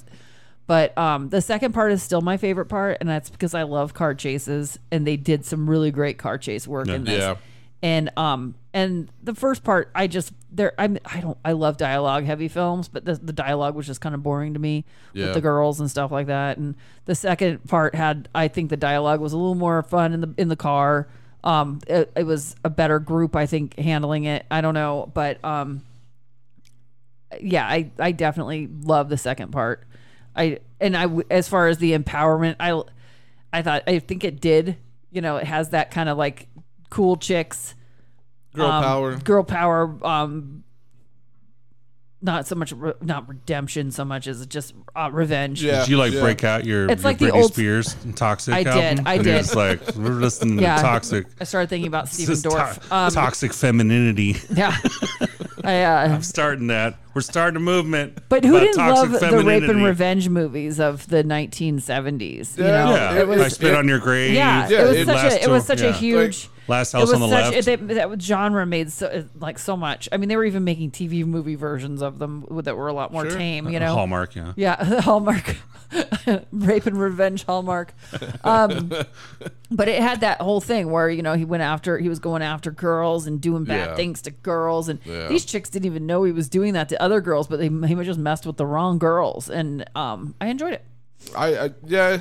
but um the second part is still my favorite part, and that's because I love car chases, and they did some really great car chase work in this. Yeah. And um and the first part I just there I'm I don't I love dialogue heavy films, but the the dialogue was just kind of boring to me Yeah. with the girls and stuff like that. And the second part had I think the dialogue was a little more fun in the in the car. Um it, it was a better group I think handling it. I don't know, but um yeah, I I definitely love the second part. I and i as far as the empowerment, I I thought I think it did. You know, it has that kind of like cool chicks, Girl um, power. girl power. Um, not so much re- not redemption so much as just uh, revenge. Yeah. Did you like yeah. break out your, It's your like the Britney old- Spears Toxic I did, album? I And did. It's like we're listening Yeah. to Toxic. I started thinking about Stephen Dorff. to- um, toxic femininity. yeah, I. Uh, Starting that. We're starting a movement. but who didn't toxic love the rape and revenge movies of the 1970s? You Yeah, know, Yeah, It it was I spit it- on your grave. Yeah, Yeah, it was it such a it was Till- such a yeah. huge. Last It House was on the such Left. That, that genre made so like so much. I mean, they were even making TV movie versions of them that were a lot more Sure. tame. You know, Hallmark, yeah. yeah, Hallmark, rape and revenge Hallmark. Um, but it had that whole thing where you know he went after he was going after girls and doing bad Yeah. things to girls, and Yeah. these chicks didn't even know he was doing that to other girls, but they he might just messed with the wrong girls, and um, I enjoyed it. I, I yeah.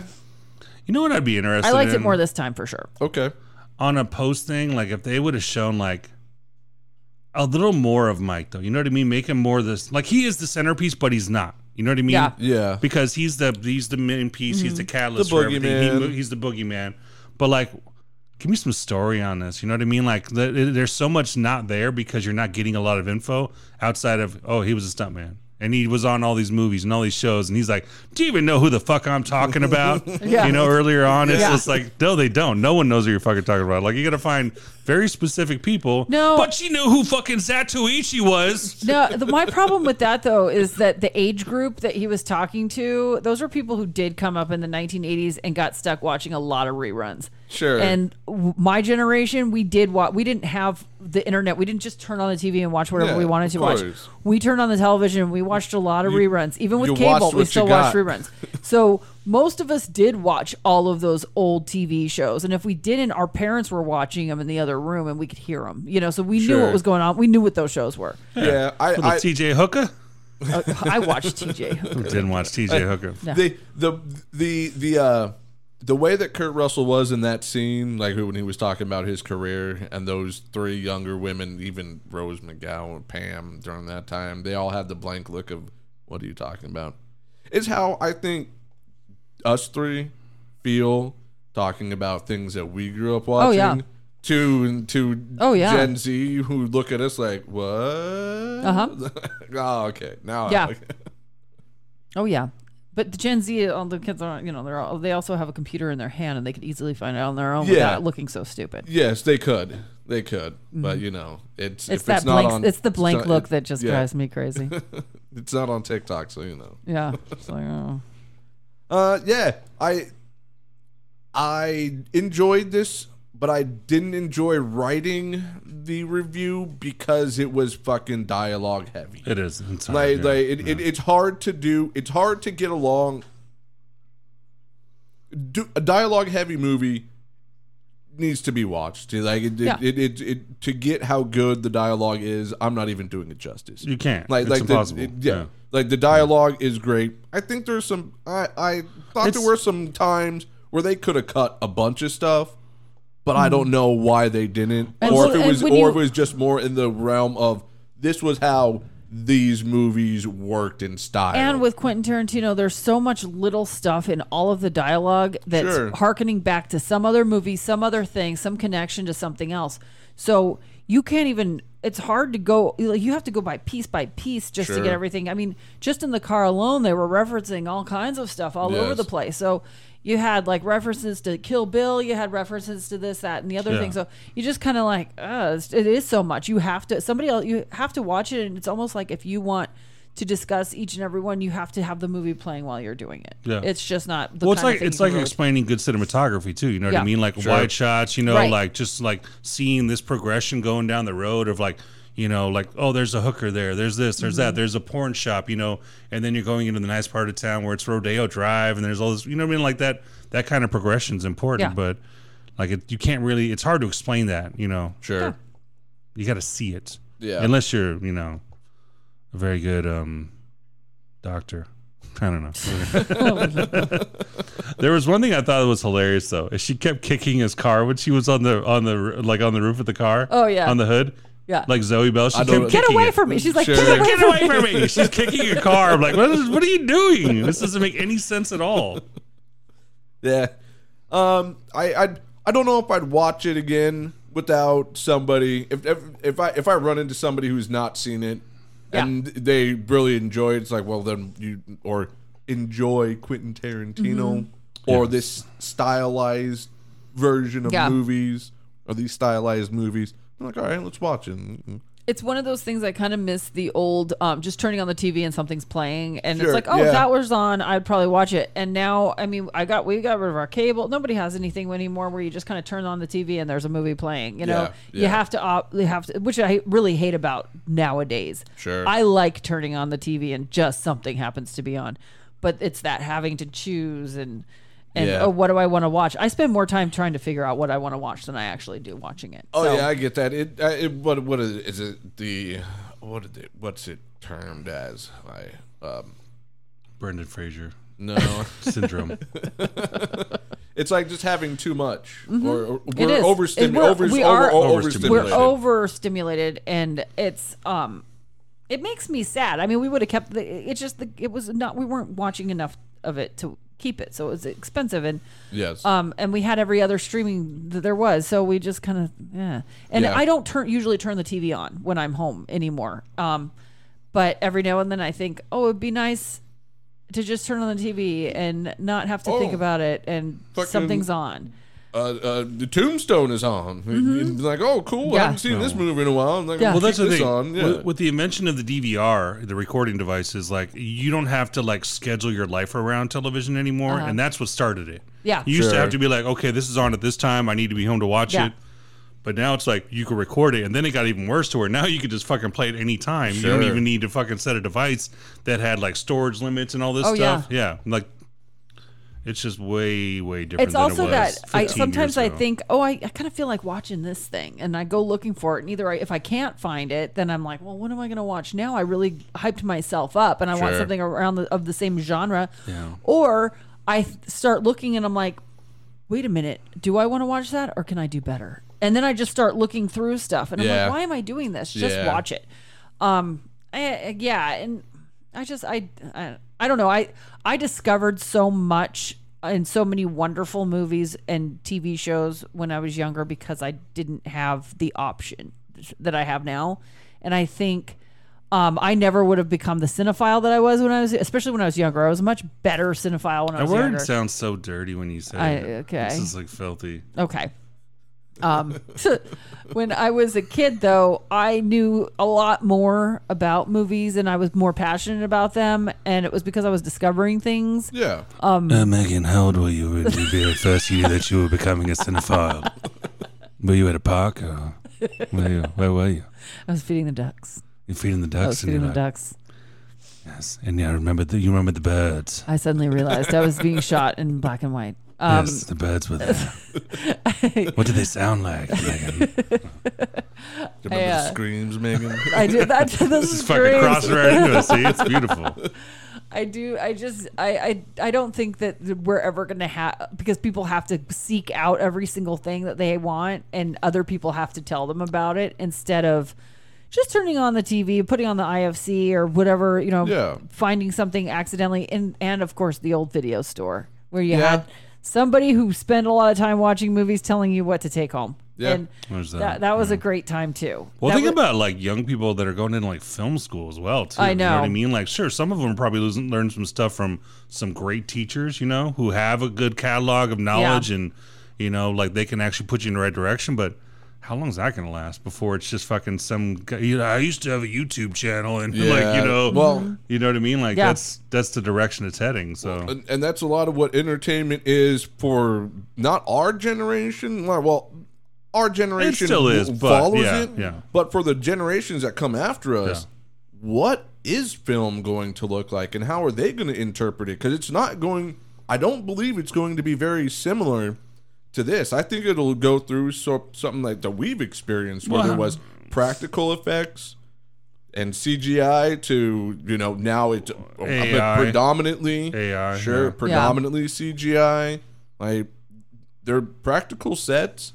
You know what I'd be interested I liked it more this time for sure. Okay. On a post thing, like if they would have shown like a little more of Mike, though, you know what I mean? Make him more this like he is the centerpiece, but he's not. You know what I mean? Yeah. Yeah. Because he's the he's the main piece. He's the mm-hmm. catalyst The for everything. He, he's the boogeyman. But like, give me some story on this. You know what I mean? Like, the, there's so much not there because you're not getting a lot of info outside of oh he was a stuntman. And he was on all these movies and all these shows, and he's like, "Do you even know who the fuck I'm talking about?" Yeah. You know, earlier on, it's Yeah. just like, no, they don't. No one knows who you're fucking talking about. Like, you got to find very specific people. No. but she knew who fucking Zatoichi was. No, the, my problem with that though is that the age group that he was talking to, those were people who did come up in the 1980s and got stuck watching a lot of reruns. Sure. And w- my generation, we did what we didn't have the internet. We didn't just turn on the TV and watch whatever Yeah, we wanted to of watch. course. We turned on the television and we watched a lot of reruns. Even with you cable, we what still you watched got. reruns. So most of us did watch all of those old TV shows, and if we didn't, our parents were watching them in the other room, and we could hear them. You know, so we knew Sure. what was going on. We knew what those shows were. Yeah. I, Little I TJ Hooker. Uh, I watched TJ. Didn't watch TJ Hooker. the the the the uh the way that Kurt Russell was in that scene, like when he was talking about his career and those three younger women, even Rose McGowan, and Pam, during that time, they all had the blank look of "What are you talking about?" Is how I think us three feel talking about things that we grew up Oh, watching. yeah. To to Oh, yeah. Gen Z who look at us like what? Uh-huh. oh, okay. Now, Yeah. Oh yeah, but the Gen Z, all the kids are, you know, they're all, they also have a computer in their hand and they could easily find it on their own Yeah. without looking so stupid. yes, they could, they could, but you know, it's Mm-hmm. It's if that it's not blank. on, it's the blank not- look it- that just yeah. drives me crazy. It's not on TikTok, so you know. yeah, it's like, oh. Uh, yeah, I I enjoyed this, but I didn't enjoy writing the review because it was fucking dialogue heavy. It is. It's hard, Like, yeah. like it, it, it's hard to do. It's hard to get along. Do, a dialogue heavy movie needs to be watched. Like it, Yeah. it, it, it, it, to get how good the dialogue is. I'm not even doing it justice. you can't. Like, it's like impossible. The, it- yeah. like the dialogue is great. I think there's some. I I thought It's- there were some times where they could have cut a bunch of stuff, but I don't mm. know why they didn't, And or so- if it and was, or when if you- it was just more in the realm of this was how these movies worked in style. And with Quentin Tarantino, there's so much little stuff in all of the dialogue that's Sure. harkening back to some other movie, some other thing, some connection to something else. So you can't even. It's hard to go. Like you have to go by piece by piece just to Sure. get everything. I mean, just in the car alone, they were referencing all kinds of stuff all over Yes. the place. So you had like references to Kill Bill, you had references to this, that, and the other Yeah. thing. So you just kind of like, uh, it's- so much. You have to somebody else. You have to watch it, and it's almost like if you want to discuss each and every one, you have to have the movie playing while you're doing it. Yeah. It's just not. The well, it's kind like thing it's like really- explaining good cinematography too. You know what Yeah. I mean? Like Sure. wide shots. You know, Right. like just like seeing this progression going down the road of like you know like oh there's a hooker there there's this there's Mm-hmm. that there's a porn shop you know and then you're going into the nice part of town where it's rodeo drive and there's all this you know what i mean like that that kind of progression is important Yeah. but like it, you can't really it's hard to explain that you know sure, you got to see it Yeah. unless you're you know a very good um doctor i don't know there was one thing i thought was hilarious though is she kept kicking his car when she was on the on the like on the roof of the car Oh, yeah. on the hood Yeah. like zoe bell she I kept don't- kicking Get away it. from me! She's like, Sure. get away Get from away from me! She's kicking a car. I'm like, what, is, what are you doing? This doesn't make any sense at all. yeah. Um, I I I don't know if I'd watch it again without somebody. If if, if I if I run into somebody who's not seen it Yeah. and they really enjoy it, it's like, well, then you or enjoy Quentin Tarantino or this stylized version of Yeah. movies or these stylized movies. I'm like, all right, let's watch it. It's one of those things I kind of miss the old, um, just turning on the TV and something's playing, and Sure, it's like, oh, yeah. if that was on, I'd probably watch it. And now, I mean, I got we got rid of our cable. Nobody has anything anymore where you just kind of turn on the TV and there's a movie playing. You know, Yeah, you yeah. have to op, you have to, which I really hate about nowadays. Sure. I like turning on the TV and just something happens to be on, but it's that having to choose and. And Yeah. oh, what do I want to watch? I spend more time trying to figure out what I want to watch than I actually do watching it. Oh So- yeah, I get that. It, it what what is, is it the what is it what's it termed as? I um Brendan Fraser no. syndrome. It's like just having too much, or, or Mm-hmm. It we're is. overstim- And we're- over, we over, are- over, Overstimulated. we're overstimulated. overstimulated and it's um it makes me sad i mean we would have kept the it's just the it was not we weren't watching enough of it to keep it so it was expensive and yes, um and we had every other streaming that there was so we just kind of yeah and Yeah. i don't turn usually turn the tv on when i'm home anymore um but every now and then i think oh it'd be nice to just turn on the tv and not have to think Oh. about it and something's on uh, uh, the Tombstone is on. It's like, oh, cool. I Mm-hmm. Haven't seen this movie in a while. I'm like, Yeah. well, Well, that's the this thing. on. Yeah. With, with the invention of the DVR, the recording devices, like you don't have to like schedule your life around television anymore, and that's what started it. Uh-huh. Yeah. you used to have to be like, okay, this is on at this time. I need to be home to watch Yeah. it. But now it's like you can record it, and then it got even worse to where now you could just fucking play it any time. You don't even need to fucking set a device that had like storage limits and all this Oh, stuff. Yeah. like it's just way way different. it's than also it that I sometimes I think, oh, I, I kind of feel like watching this thing, and I go looking for it, and either I, if I can't find it, then I'm like, well, what am I going to watch now? I really hyped myself up, and I want something around the, of the same genre, Yeah. or I start looking, and I'm like, wait a minute, do I want to watch that, or can I do better? And then I just start looking through stuff, and I'm Yeah. like, why am I doing this? Just Yeah. watch it. Um, I, yeah, and I just I, I I don't know. I I discovered so much in so many wonderful movies and TV shows when I was younger because I didn't have the option that I have now. And I think um, I never would have become the cinephile that I was when I was, especially when I was younger. I was a much better cinephile when I was younger. That word younger. sounds so dirty when you say I- it. okay. This is like filthy. Okay. Um, when I was a kid, though, I knew a lot more about movies and I was more passionate about them. And it was because I was discovering things. Yeah. Uh, Megan, how old were you when you first knew that you were becoming a cinephile? were you at a park or where, you, where were you? I was feeding the ducks. You're feeding the I ducks was and feeding you're the like, ducks. yes. And yeah, I remember the, you remember the birds. I suddenly realized I was being shot in black and white. Um, yes, the birds were there. what did they sound like, Megan? Do you remember I, the uh, screams, Megan? I did that. This Just is fucking great. crossing right into it. See, it's beautiful. I do. I just. I. I. I don't think that we're ever going to have because people have to seek out every single thing that they want, and other people have to tell them about it instead of just turning on the TV, putting on the IFC or whatever. You know, Yeah. finding something accidentally, and and of course the old video store where you Yeah. had somebody who spent a lot of time watching movies telling you what to take home. Yeah. And There's that, that, that was a hmm. great time too. Well, That think wa- about like young people that are going into like film school as well too. I You know what I mean? Like, sure, some of them probably losing, learn some stuff from some great teachers, you know, who have a good catalog of knowledge and you know, like they can actually put you in the right direction. But how long is that going to last before it's just fucking some guy? You know, I used to have a YouTube channel and like you know, well- you know what I mean? Like Yeah. that's that's the direction it's heading. So and, and that's a lot of what entertainment is for not our generation. Well, well, our generation still is, w- but yeah, it. yeah. But for the generations that come after us, what is film going to look like, and how are they going to interpret it? Because it's not going. I don't believe it's going to be very similar to this. I think it'll go through so, something like that we've experienced, where there was practical effects and CGI to you know now it's predominantly AI, sure yeah. predominantly CGI like their practical sets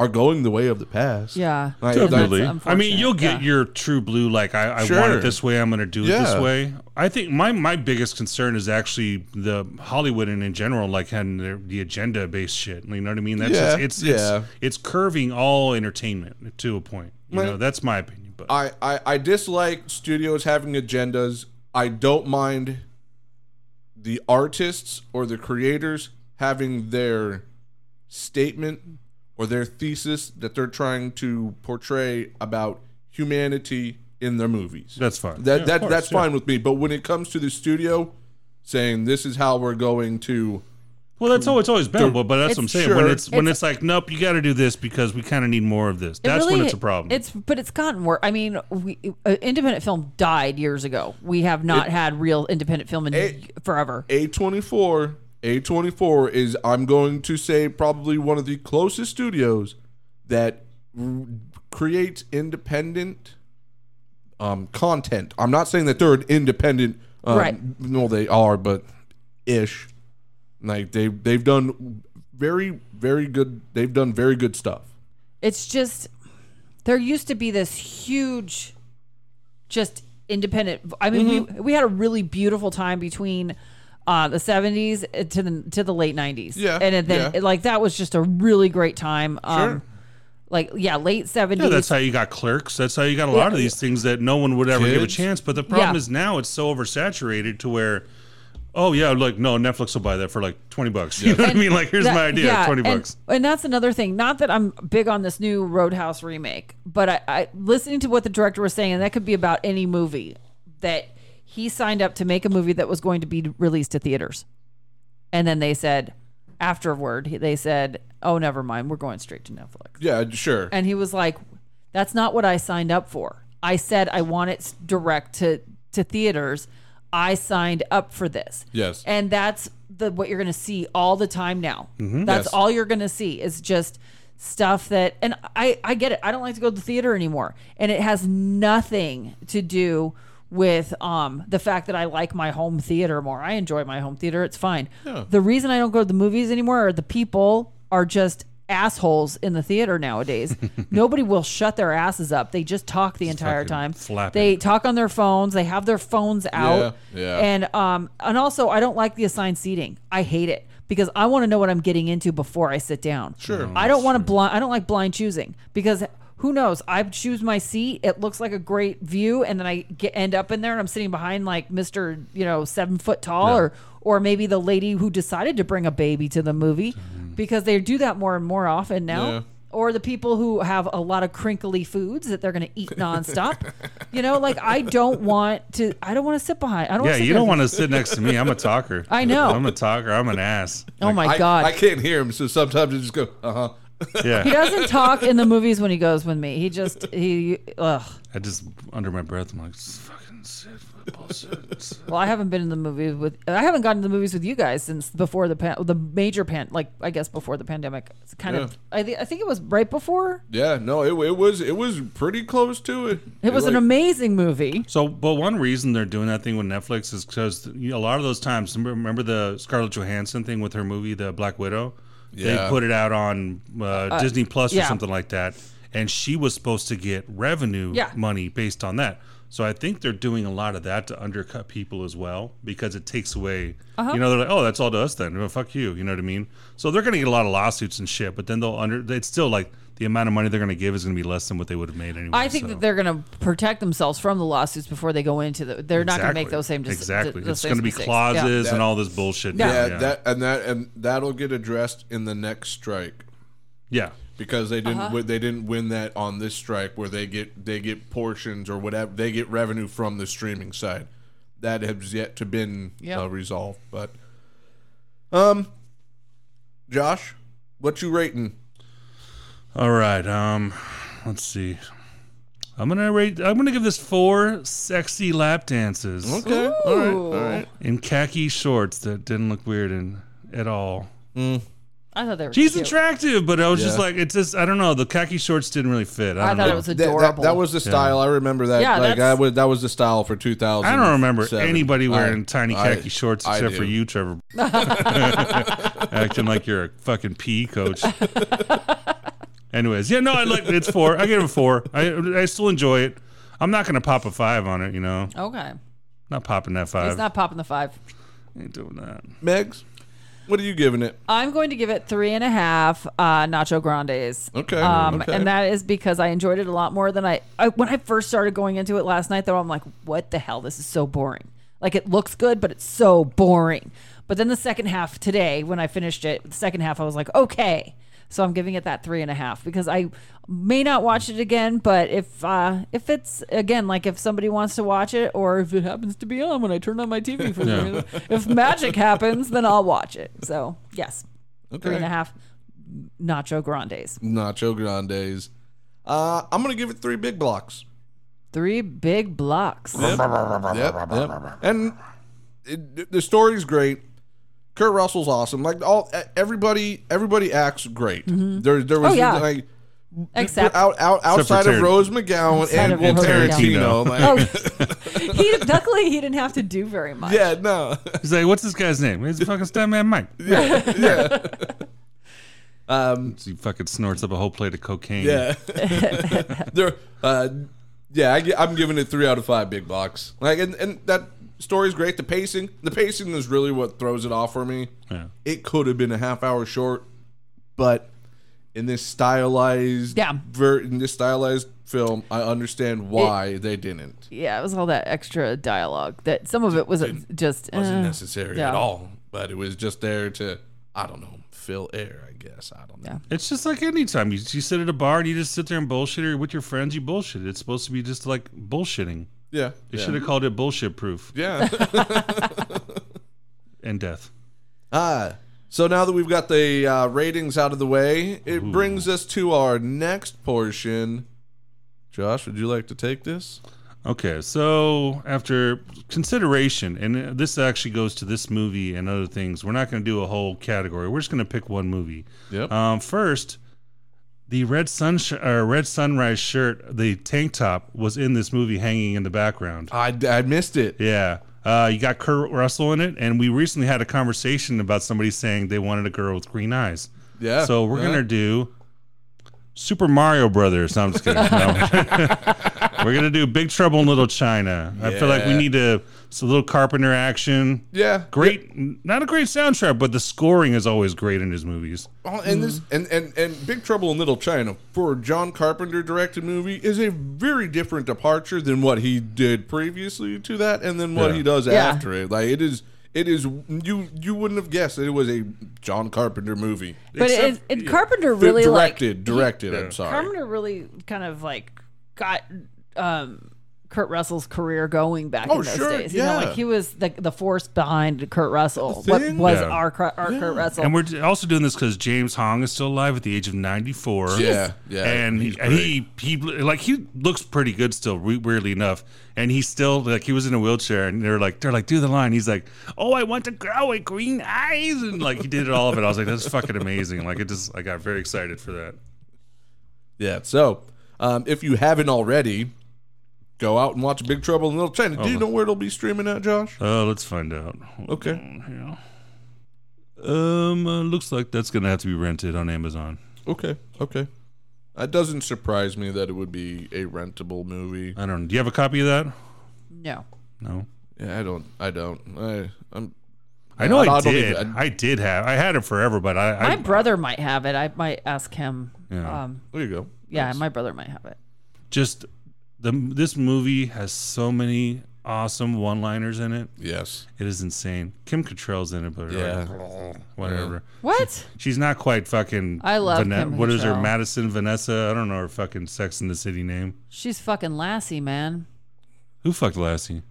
are going the way of the past Yeah. Like, And that's Definitely. I mean, you'll get Yeah. your true blue. Like I, I want it this way. I'm going to do it Yeah. this way. I think my my biggest concern is actually the Hollywood and in general, like having their, the agenda based shit. You know what I mean? That's Yeah, just, it's yeah. it's it's curving all entertainment to a point. You Right. know, that's my opinion. But I, I I dislike studios having agendas I don't mind the artists or the creators having their statement or their thesis that they're trying to portray about humanity in their movies. that's fine. That Yeah, that of course, that's yeah. fine with me. But when it comes to the studio saying this is how we're going to Well, that's how it's always been. But, but that's what I'm It's- saying. When Sure. it's when It's- it's, like, nope, you got to do this because we kind of need more of this. It That's when really- it's a problem. It's but it's gotten worse. I mean, we, uh, independent film died years ago. We have not had real independent film in It- forever. A24 A24 is I'm going to say probably one of the closest studios that r- creates independent um, content. I'm not saying that they're an independent um, Right. no they are but ish like they they've done very very good they've done very good stuff. It's just there used to be this huge, just independent. I mean, Mm-hmm. we we had a really beautiful time between. Uh, the 70s to the to the late 90s Yeah, and then yeah. like that was just a really great time um Sure. like yeah late 70s Yeah, that's how you got clerks. That's how you got a lot of these things that no one would ever give a chance. But the problem Yeah. is now it's so oversaturated to where, oh yeah, like no, Netflix will buy that for like twenty bucks. You know what I mean? Like here's That- my idea, yeah, twenty and- bucks. And that's another thing. Not that I'm big on this new Roadhouse remake, but I, I listening to what the director was saying, and that could be about any movie that he signed up to make a movie that was going to be released to theaters, and then they said afterward they said, "Oh, never mind, we're going straight to Netflix." Yeah, sure. And he was like, "That's not what I signed up for. I said I want it direct to to theaters. I signed up for this." Yes. And that's the what you're going to see all the time now. That's Mm-hmm. Yes. all you're going to see is just stuff that and I I get it. I don't like to go to the theater anymore. And it has nothing to do with um the fact that I like my home theater more. I enjoy my home theater. It's fine. Yeah. The reason I don't go to the movies anymore are the people are just assholes in the theater nowadays. Nobody will shut their asses up. They just talk the entire time. flapping. They talk on their phones. They have their phones out. Yeah, yeah. And um and also I don't like the assigned seating. I hate it. because I want to know what I'm getting into before I sit down. Sure. I don't want to blind. I don't like blind choosing because who knows? I choose my seat. It looks like a great view, and then I get, end up in there, and I'm sitting behind like Mister, you know, seven foot tall, or or maybe the lady who decided to bring a baby to the movie, because they do that more and more often now. Yeah. Or the people who have a lot of crinkly foods that they're going to eat nonstop. you know, like I don't want to. I don't want to sit behind. I don't. Yeah, sit you don't want to sit next to me. I'm a talker. I know. I'm a talker. I'm an ass. Oh my I, god. I can't hear him, so sometimes I just go, uh huh. Yeah. he doesn't talk in the movies when he goes with me. He just he ugh. I just under my breath. I'm like, "This fucking shit, bullshit. Well, I haven't been in the movies with. I haven't gotten to the movies with you guys since before the pan, the major pan, like I guess before the pandemic. It's kind of. I, thi- I think it was right before. Yeah, no, it, it was it was pretty close to it. It was an like- amazing movie. So, but one reason they're doing that thing with Netflix is because a lot of those times, remember the Scarlett Johansson thing with her movie, The Black Widow? Yeah. They put it out on uh, Disney Plus or yeah. something like that, and she was supposed to get revenue Yeah. money based on that. So I think they're doing a lot of that to undercut people as well because it takes away. Uh-huh. You know, they're like, oh, that's all to us then. Well, fuck you. You know what I mean? So they're going to get a lot of lawsuits and shit, but then they'll under. It's still like the amount of money they're going to give is going to be less than what they would have made anyway. I think so. that they're going to protect themselves from the lawsuits before they go into the. They're not going to make those same. Dis- exactly. those It's going to be mistakes. clauses Yeah. and all this bullshit. Yeah. yeah, that and that and that'll get addressed in the next strike yeah. because they didn't Uh-huh. wi- they didn't win that on this strike where they get they get portions or whatever they get revenue from the streaming side that has yet to been Yep. uh, resolved. But um, Josh, what you rating? All right. Um, let's see. I'm gonna rate. I'm gonna give this four sexy lap dances Okay, all right, all right. in khaki shorts that didn't look weird in, at all. I thought they were. She's cute. attractive, but I was just Yeah. like, it's just I don't know. The khaki shorts didn't really fit. I I don't thought know. it was That, that, adorable. that was the style. I remember that. Yeah, like I that's- was, that was the style for 2000. I don't remember anybody wearing tiny I- khaki shorts I except for do. you, Trevor. Acting like you're a fucking PE coach. Anyways, yeah, no, I like it's four. I give it a four. I I still enjoy it. I'm not gonna pop a five on it, you know. Okay, Not popping that five. it's not popping the five. Ain't doing that. Megs, what are you giving it? I'm going to give it three and a half uh, Nacho Grandes. Okay, Um, okay. And that is because I enjoyed it a lot more than I, I. When I first started going into it last night, though, I'm like, what the hell? This is so boring. Like, it looks good, but it's so boring. But then the second half today, when I finished it, the second half, I was like, okay. So I'm giving it that three and a half because I may not watch it again, but if uh, if it's again like if somebody wants to watch it, or if it happens to be on when I turn on my TV for some reason, if magic happens, then I'll watch it. So yes, three and a half Nacho Grandes. Nacho Grandes. Uh, I'm gonna give it three big blocks. Three big blocks. Yep, yep. And it, the story's great. Kurt Russell's awesome. Like all everybody, everybody acts great. There, there was Oh, yeah. like Except out, out outside for of Rose McGowan Outside and, of and Tarantino. Like, oh, he luckily he didn't have to do very much. yeah, no, He's like, what's this guy's name? It's fucking Stuntman Mike. yeah, yeah. um, He fucking snorts up a whole plate of cocaine. yeah. there, uh, yeah. I, I'm giving it three out of five big blocks. Like, and, and that story's great. The pacing, the pacing is really what throws it off for me. Yeah. it could have been a half hour short, but in this stylized Yeah. ver- in this stylized film, I understand why they didn't. Yeah, it was all that extra dialogue that some of it was just wasn't uh, necessary yeah. at all, but it was just there to I don't know fill air. I guess I don't know. Yeah. It's just like anytime you, you sit at a bar and you just sit there and bullshit, or with your friends, you bullshit. It's supposed to be just like bullshitting. Yeah, They yeah. should have called it bullshit proof yeah. and death. ah, so now that we've got the uh, ratings out of the way, it brings us to our next portion. Josh, would you like to take this? Okay, so after consideration, and this actually goes to this movie and other things, we're not going to do a whole category. We're just going to pick one movie. Yep. Um, first, the red sun sh- uh, red sunrise shirt, the tank top, was in this movie, hanging in the background. I, I missed it. Yeah, uh, you got Kurt Russell in it, and we recently had a conversation about somebody saying they wanted a girl with green eyes. Yeah. So we're yeah. gonna do Super Mario Brothers. No, I'm just kidding. No. We're gonna do Big Trouble in Little China. I feel like we Yeah. need to. It's a little Carpenter action. Yeah, Great, not a great soundtrack, but the scoring is always great in his movies. Oh, and this and, and and Big Trouble in Little China for a John Carpenter directed movie is a very different departure than what he did previously to that, and then what Yeah. he does Yeah. after it. Like it is, it is you you wouldn't have guessed that it was a John Carpenter movie. But Except- it, it, Carpenter really directed, like directed. Yeah. I'm sorry. Carpenter really kind of like got um, Kurt Russell's career going back Oh, in those sure, days. You know, like he was the the force behind Kurt Russell. What was Yeah. our Kurt- our Kurt Russell? And we're also doing this because James Hong is still alive at the age of 94. Yeah, yeah, and he's he, he he like he looks pretty good still, weirdly enough. And he's still like he was in a wheelchair, and they're like they're like do the line. He's like, oh, I want to grow with green eyes, and like he did it all of it. I was like, that's fucking amazing. Like it just I got very excited for that. Yeah. So, um, if you haven't already, go out and watch Big Trouble in Little China. Do you know where it'll be streaming at, Josh? Oh, let's find out. Okay. Yeah. Um, uh, looks like that's gonna have to be rented on Amazon. Okay. Okay. That doesn't surprise me that it would be a rentable movie. I don't. Do you have a copy of that? no. No. Yeah, I don't. I don't. I, I'm. I know I, I don't did. even- I did have. I had it forever, but I. My I brother might have it. I might ask him. Yeah. Um, There you go. yeah, my brother might have it. just the this movie has so many awesome one-liners in it. Yes. It is insane. Kim Cattrall's in it, but Yeah. like, whatever. What? She's not quite fucking. I love Vane- Kim What is her? Madison Vanessa. I don't know her fucking Sex in the City name. She's fucking Lassie, man. Who fucked Lassie?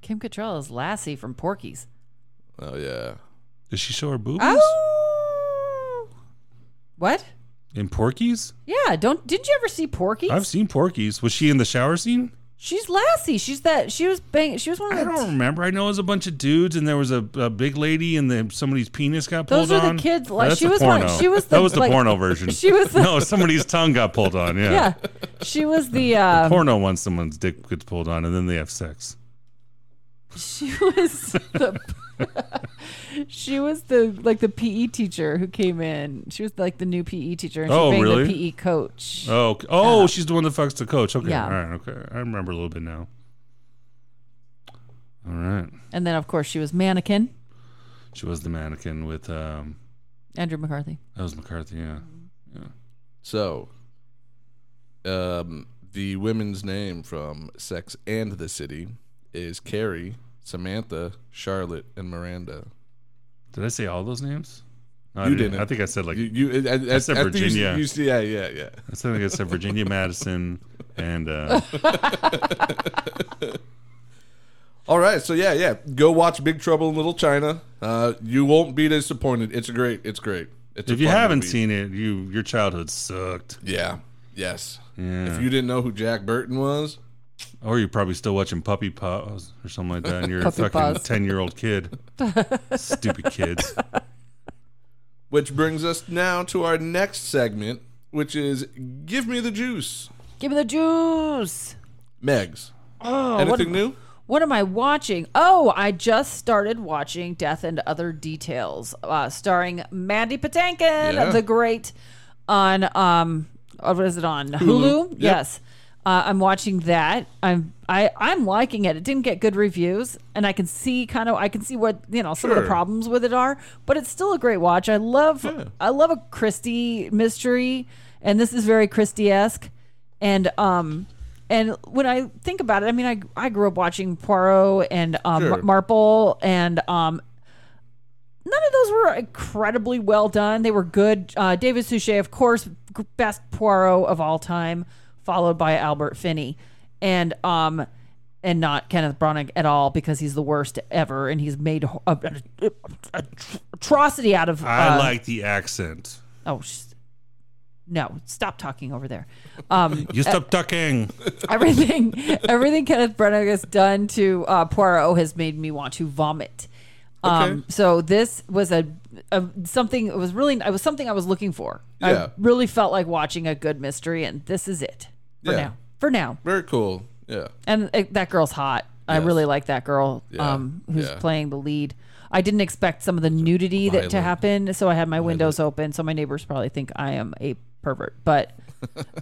Kim Cattrall is Lassie from Porky's. Oh yeah. Did she show her boobies Oh. What? In Porky's? Yeah, don't didn't you ever see Porky's? I've seen Porky's. Was she in the shower scene? She's Lassie. She's that. She was bang. She was one I of the. I don't remember. I know it was a bunch of dudes, and there was a, a big lady, and then somebody's penis got pulled on. Those are the kids, like, that's she the was one- she was that was the like- porno version. she was the- no, somebody's tongue got pulled on. Yeah, yeah, she was the. Uh, porno once someone's dick gets pulled on, and then they have sex. she was the. she was the like the PE teacher who came in. She was like the new PE teacher, and she Oh, banged really? the PE coach. Oh, ok- oh, she's the one that fucks the coach. Okay, Yeah. all right, okay, I remember a little bit now. All right, And then of course she was mannequin. she was the mannequin with um, Andrew McCarthy. that was McCarthy. Yeah, So, um, the women's name from Sex and the City is Carrie, Samantha, Charlotte, and Miranda. Did I say all those names? No, I You didn't. I think I said like You, you, at, at, said at the- you- Virginia. you see- yeah, yeah, yeah. I think I said Virginia Madison and uh, All right, so yeah, yeah. Go watch Big Trouble in Little China. Uh, you won't be disappointed. It's great. It's great. It's a if you haven't movie. seen it, you your childhood sucked. yeah, yes. Yeah. If you didn't know who Jack Burton was, Or you're probably still watching Puppy Paws or something like that, and you're a fucking Paws. ten year old kid. Stupid kids. which brings us now to our next segment, which is "Give Me the Juice." Give me the juice. Megs, Oh, anything what, new? what am I watching? Oh, I just started watching Death and Other Details, uh, starring Mandy Patinkin, Yeah. the great, on um, what is it on Hulu? Yep. Yes, uh, I'm watching that. I'm I I'm liking it. It didn't get good reviews, and I can see kind of I can see what you know some of the problems with it are, but it's still a great watch. I love Yeah. I love a Christie mystery, and this is very Christie esque, and um. And when I think about it, I mean, I I grew up watching Poirot and um, Sure. Mar- Marple, and um, none of those were incredibly well done. They were good. Uh, David Suchet, of course, best Poirot of all time, followed by Albert Finney, and um, and not Kenneth Branagh at all because he's the worst ever, and he's made a, a, a- a- atrocity out of. I uh, like the accent. Oh, sh- no! Stop talking over there. Um, You stop talking. everything everything Kenneth Branagh has done to uh, Poirot has made me want to vomit. Um, Okay. so this was a, a something. It was really. It was something I was looking for. Yeah. I really felt like watching a good mystery, and this is it for Yeah. now. For now, Very cool. Yeah. and uh, that girl's hot. I Yes. really like that girl Yeah. um, who's Yeah. playing the lead. I didn't expect some of the nudity that to Violent. happen, so I had my windows open. So my neighbors probably think I am a pervert, but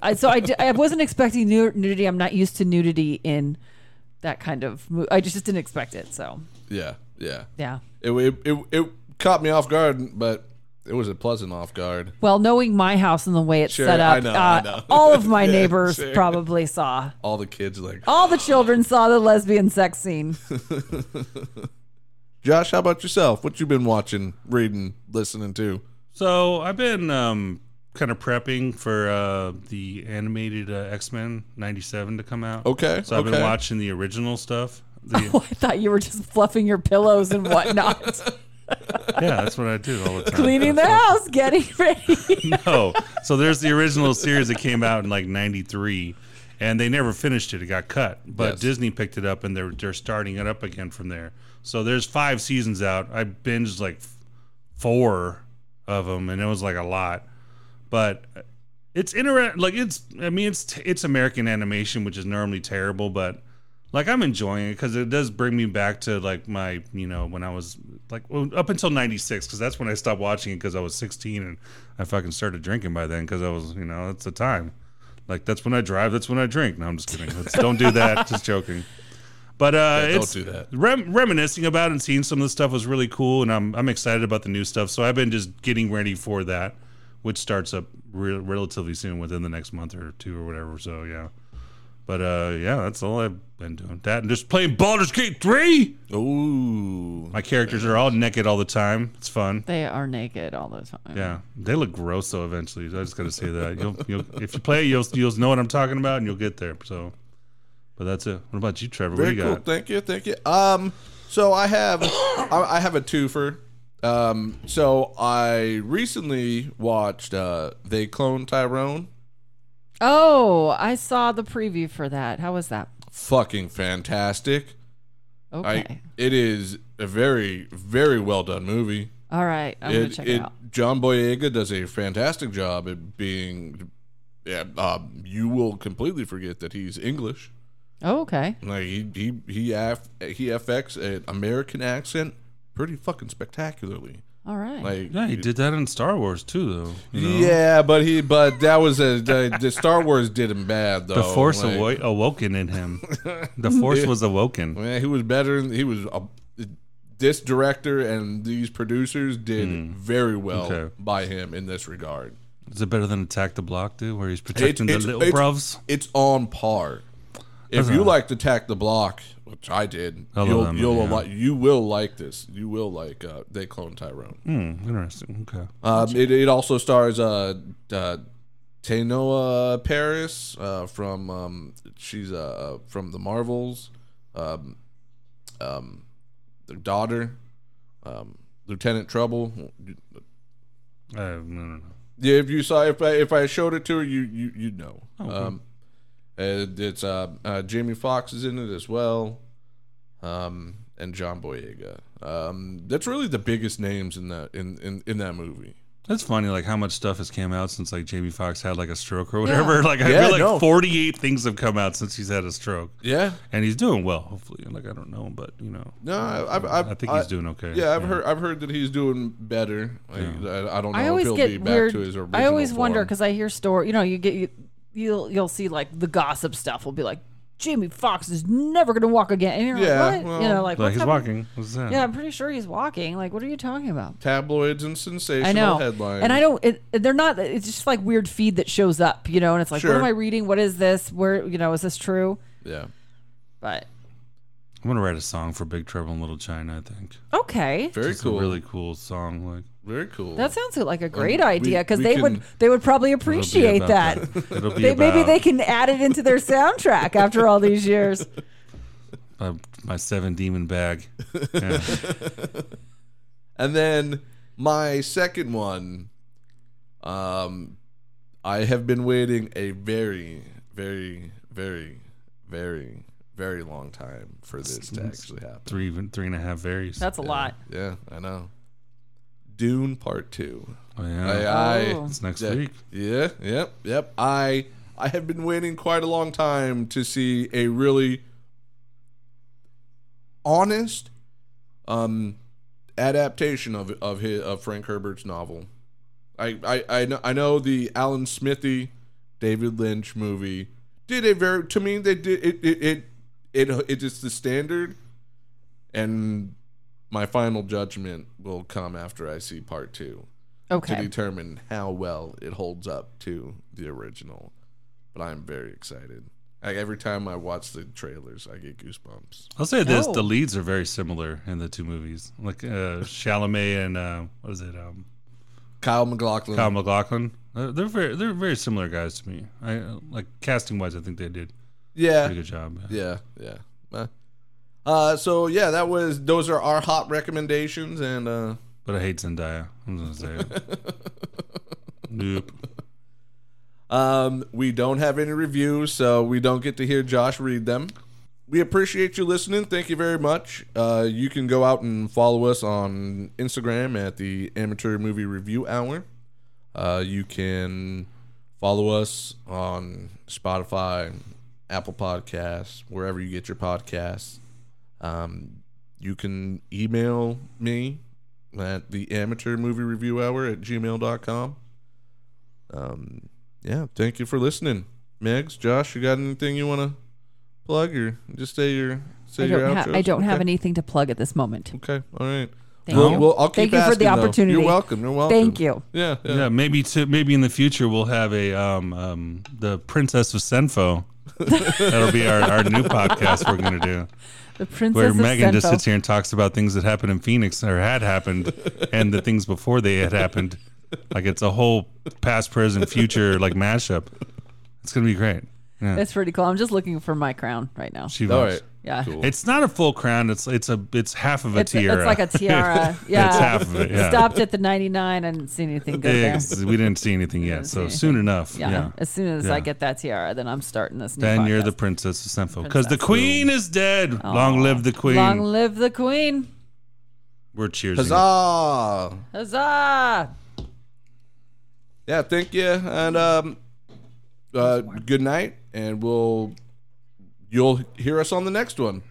I so I, di- I wasn't expecting nu- nudity. I'm not used to nudity in that kind of. Mo- I just didn't expect it. So Yeah, yeah. yeah. It, it, it, it caught me off guard, but it was a pleasant off guard. Well, knowing my house and the way it's Sure, set I up, know, uh, I know. all of my Yeah, neighbors sure. probably saw. All the kids like, All the children saw the lesbian sex scene. Josh, how about yourself? What you been watching, reading, listening to? So I've been um, kind of prepping for uh, the animated uh, X Men '97 to come out. Okay, So I've okay. been watching the original stuff. The, Oh, I thought you were just fluffing your pillows and whatnot, yeah, that's what I do all the time. cleaning the house, getting ready. no. So there's the original series that came out in like '93, and they never finished it. It got cut, but Yes. Disney picked it up, and they're they're starting it up again from there. So there's five seasons out. I binged like four of them, and it was like a lot. But it's interesting. Like it's, I mean, it's it's American animation, which is normally terrible, but like I'm enjoying it because it does bring me back to like my, you know, when I was like well, up until '96, because that's when I stopped watching it because I was 16 and I fucking started drinking by then because I was, you know, that's the time. Like that's when I drive. That's when I drink. No, I'm just kidding. Let's, don't do that. just joking. But uh, Yeah, don't it's do that. Rem- reminiscing about and seeing some of the stuff was really cool, and I'm I'm excited about the new stuff. So I've been just getting ready for that, which starts up re- relatively soon, within the next month or two or whatever. So yeah, but uh, yeah, that's all I've been doing. That and just playing Baldur's Gate three. Ooh, My characters are all naked all the time. It's fun. They are naked all the time. Yeah, they look gross though. Eventually, I just got to say that. You'll, you'll, if you play, you'll you'll know what I'm talking about, and you'll get there. So, but that's it. What about you, Trevor? very what do you cool. got? Thank you, thank you. Um, so I have, I, I have a twofer. Um, so I recently watched uh, They Clone Tyrone. Oh, I saw the preview for that. How was that? Fucking fantastic. Okay. I, it is a very, very well done movie. all right. I'm gonna it, check it, it out. John Boyega does a fantastic job at being. Yeah, um, you will completely forget that he's English. Oh, okay. Like he he he af, he affects an American accent pretty fucking spectacularly. All right. Like Yeah, he did that in Star Wars too, though. You know? yeah, but he but that was a the, the Star Wars did him bad though. The Force Like, awo- awoken in him. The Force was awoken. Man, he was better. He was a, this director and these producers did hmm. very well. Okay. by him in this regard. Is it better than Attack the Block, dude, where he's protecting it's- the little it's- bruvs? It's on par. If you like to attack the block, which I did, I you'll, that you'll yeah. li- you will like this. You will like uh, They Clone Tyrone. Hmm, interesting. Okay. Um, it, it also stars uh, uh, Teyonah Parris uh, from um, she's uh, from the Marvels, um, um, the daughter, um, Lieutenant Trouble. Uh, no, no, no. Yeah, if you saw if I if I showed it to her, you you you know. Um, and it's uh, uh Jamie Foxx is in it as well, um, and John Boyega. Um, that's really the biggest names in that in in, in that movie. That's funny, like how much stuff has came out since like Jamie Foxx had like a stroke or whatever. Like I Yeah, feel like no. 48 things have come out since he's had a stroke, Yeah, and he's doing well. Hopefully, like I don't know, but you know, no, I, I've, I've, I think he's doing okay. Yeah, I've heard I've heard that he's doing better. Like, I, I don't know I if always he'll get be back weird. to his original. I always wonder because I hear story. You know, you get you, you'll you'll see like the gossip stuff will be like Jamie Foxx is never gonna walk again. And you're Yeah, like, what? well- you know, like, Like what's he's happening? walking. What's that? Yeah, I'm pretty sure he's walking. Like, what are you talking about? tabloids and sensational I know, headlines. and I don't. It, they're not. It's just like weird feed that shows up, you know. And it's like, Sure. what am I reading? What is this? Where you know is this true? Yeah, But I'm gonna write a song for Big Trouble in Little China. I think okay, very it's cool. a really cool song. Like very cool. that sounds like a great we- idea because we they would can- they would probably it'll be appreciate about that. It'll be They, about maybe they can add it into their soundtrack after all these years. uh, my seven demon bag. Yeah. And then my second one, um, I have been waiting a very, very, very, very, very long time for this to actually happen. three, even three and a half varies. That's a lot. Yeah, I know. Dune Part Two. Oh, yeah. I, I Oh. it's next yeah, week. Yeah, yep, yep. I I have been waiting quite a long time to see a really honest, um, adaptation of of his of Frank Herbert's novel. I I I know, I know the Alan Smithee, David Lynch movie did a very to me they did it it it it, it is the standard, and my final judgment will come after I see part two to determine how well it holds up to the original. But I'm very excited. Like every time I watch the trailers, I get goosebumps. I'll say this: Oh. the leads are very similar in the two movies. Like uh, Chalamet and uh, what is it? Um, Kyle MacLachlan. Kyle MacLachlan. Uh, they're very they're very similar guys to me. I uh, like casting wise. I think they did a yeah, pretty good job. yeah, yeah. Uh, Uh, so yeah, that was those are our hot recommendations, and uh, But I hate Zendaya. I'm gonna say it. nope. Um, we don't have any reviews, so we don't get to hear Josh read them. We appreciate you listening. Thank you very much. Uh, you can go out and follow us on Instagram at the Amateur Movie Review Hour. Uh, you can follow us on Spotify, Apple Podcasts, wherever you get your podcasts. Um, you can email me at the Amateur Movie Review Hour at gmail.com. Um, yeah, thank you for listening. Megs, Josh, you got anything you want to plug or just say your say I your don't, ha- I don't have anything to plug at this moment. Okay, all right. Thank Well, you. well, I'll keep Thank you for the asking, though. opportunity. You're welcome. You're welcome. Thank you. Yeah, yeah. Yeah, maybe to maybe in the future we'll have a um um the Princess of Senfo. That'll be our, our new podcast we're gonna do. The Princess Where Megan just sits here and talks about things that happened in Phoenix or had happened and the things before they had happened. Like it's a whole past, present, future like mashup. It's gonna be great. Yeah. That's pretty cool. I'm just looking for my crown right now. She All was. right. Yeah. Cool. It's not a full crown. It's it's a it's half of a It's, tiara. it's like a tiara. Yeah. It's half of it. Yeah. Stopped at the 99. I didn't see anything good Yeah, there. 'cause we didn't see anything yet, so see soon enough. Yeah. Yeah. As soon as Yeah. I get that tiara, then I'm starting this new Then you're the princess of Senfo. Because the Princess. queen is dead. Long live the queen. Long live the queen. We're cheersing. Huzzah! Huzzah! Yeah, thank you, and um, uh, good night, and we'll you'll hear us on the next one.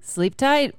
Sleep tight.